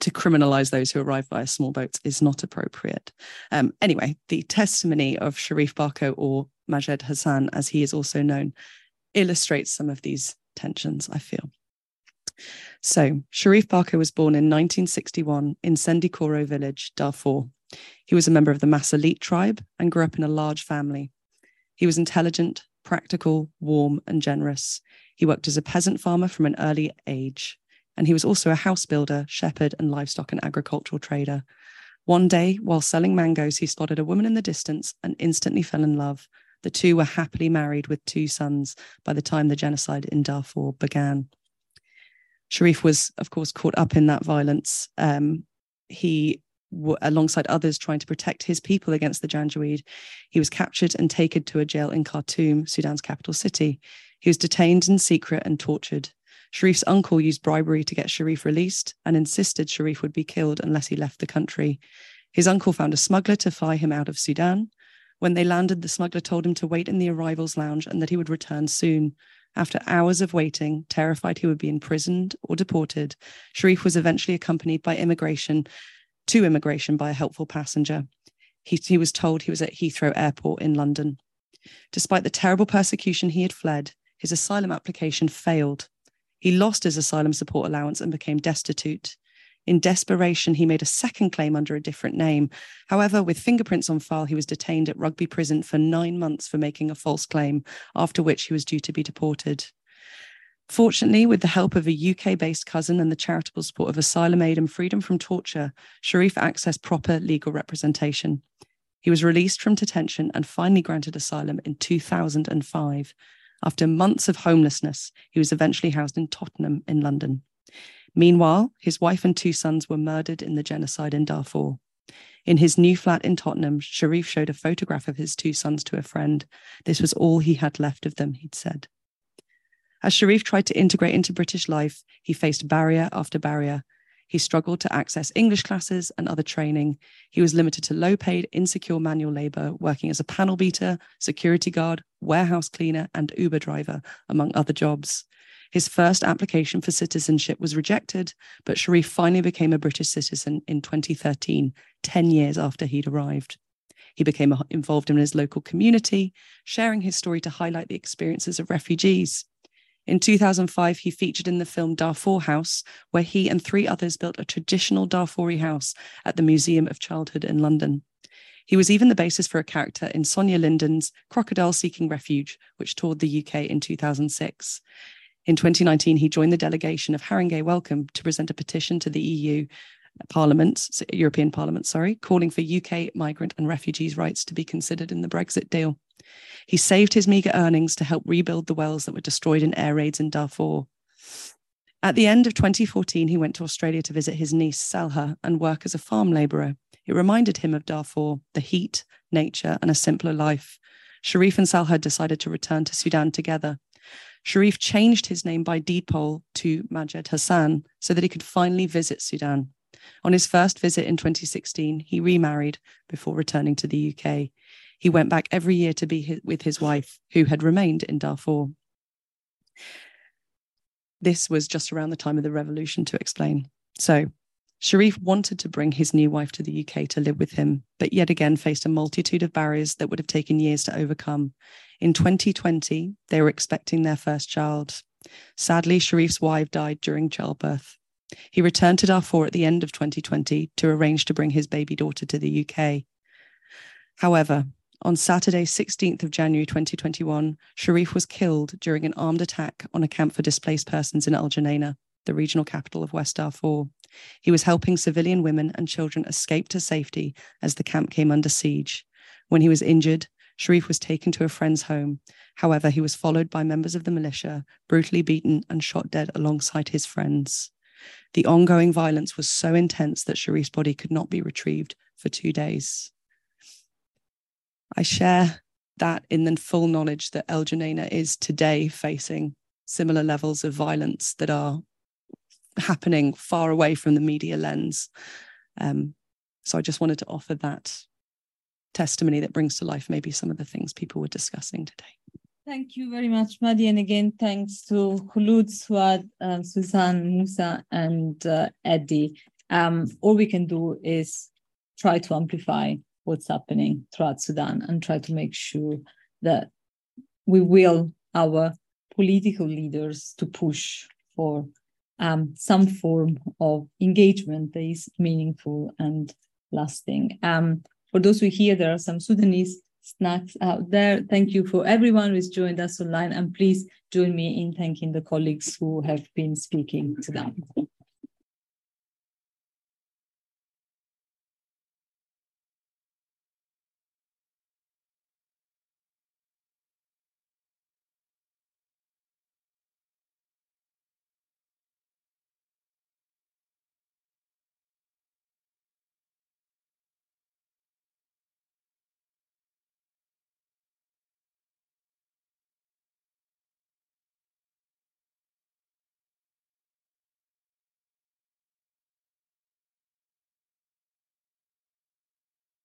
to criminalize those who arrive via small boats is not appropriate. Um, anyway, the testimony of Sharif Barko or Majed Hassan, as he is also known, illustrates some of these tensions, I feel. So, Sharif Barko was born in 1961 in Sendikoro village, Darfur. He was a member of the Masalit tribe and grew up in a large family. He was intelligent, practical, warm, and generous. He worked as a peasant farmer from an early age, and he was also a house builder, shepherd, and livestock and agricultural trader. One day, while selling mangoes, he spotted a woman in the distance and instantly fell in love. The two were happily married with two sons by the time the genocide in Darfur began. Sharif was, of course, caught up in that violence. Um, he, w- alongside others, trying to protect his people against the Janjaweed, he was captured and taken to a jail in Khartoum, Sudan's capital city. He was detained in secret and tortured. Sharif's uncle used bribery to get Sharif released and insisted Sharif would be killed unless he left the country. His uncle found a smuggler to fly him out of Sudan. When they landed, the smuggler told him to wait in the arrivals lounge and that he would return soon. After hours of waiting, terrified he would be imprisoned or deported, Sharif was eventually accompanied by immigration to immigration by a helpful passenger. He, he was told he was at Heathrow Airport in London. Despite the terrible persecution he had fled, his asylum application failed. He lost his asylum support allowance and became destitute. In desperation, he made a second claim under a different name. However, with fingerprints on file, he was detained at Rugby Prison for nine months for making a false claim, after which he was due to be deported. Fortunately, with the help of a UK based cousin and the charitable support of Asylum Aid and Freedom from Torture, Sharif accessed proper legal representation. He was released from detention and finally granted asylum in 2005. After months of homelessness, he was eventually housed in Tottenham in London. Meanwhile, his wife and two sons were murdered in the genocide in Darfur. In his new flat in Tottenham, Sharif showed a photograph of his two sons to a friend. This was all he had left of them, he'd said. As Sharif tried to integrate into British life, he faced barrier after barrier. He struggled to access English classes and other training. He was limited to low paid, insecure manual labor, working as a panel beater, security guard, warehouse cleaner, and Uber driver, among other jobs. His first application for citizenship was rejected, but Sharif finally became a British citizen in 2013, 10 years after he'd arrived. He became involved in his local community, sharing his story to highlight the experiences of refugees. In 2005, he featured in the film Darfur House, where he and three others built a traditional Darfuri house at the Museum of Childhood in London. He was even the basis for a character in Sonja Linden's Crocodile Seeking Refuge, which toured the UK in 2006. In 2019, he joined the delegation of Haringey Welcome to present a petition to the EU Parliament, European Parliament, sorry, calling for UK migrant and refugees' rights to be considered in the Brexit deal. He saved his meagre earnings to help rebuild the wells that were destroyed in air raids in Darfur. At the end of 2014, he went to Australia to visit his niece, Salha, and work as a farm labourer. It reminded him of Darfur, the heat, nature, and a simpler life. Sharif and Salha decided to return to Sudan together. Sharif changed his name by deed poll to Majed Hassan so that he could finally visit Sudan. On his first visit in 2016, he remarried before returning to the UK. He went back every year to be his, with his wife, who had remained in Darfur. This was just around the time of the revolution, to explain. So, Sharif wanted to bring his new wife to the UK to live with him, but yet again faced a multitude of barriers that would have taken years to overcome. In 2020, they were expecting their first child. Sadly, Sharif's wife died during childbirth. He returned to Darfur at the end of 2020 to arrange to bring his baby daughter to the UK. However, on Saturday, 16th of January 2021, Sharif was killed during an armed attack on a camp for displaced persons in Al Geneina, the regional capital of West Darfur. He was helping civilian women and children escape to safety as the camp came under siege. When he was injured, Sharif was taken to a friend's home. However, he was followed by members of the militia, brutally beaten and shot dead alongside his friends. The ongoing violence was so intense that Sharif's body could not be retrieved for two days. I share that in the full knowledge that El Geneina is today facing similar levels of violence that are happening far away from the media lens. Um, so I just wanted to offer that testimony that brings to life maybe some of the things people were discussing today. Thank you very much, Madi. And again, thanks to Khulud, Suad, um, Susanne, Musa, and uh, Eddie. Um, all we can do is try to amplify what's happening throughout Sudan and try to make sure that we will our political leaders to push for um, some form of engagement that is meaningful and lasting. Um, for those who hear, there are some Sudanese snacks out there. Thank you for everyone who's joined us online, and please join me in thanking the colleagues who have been speaking to them.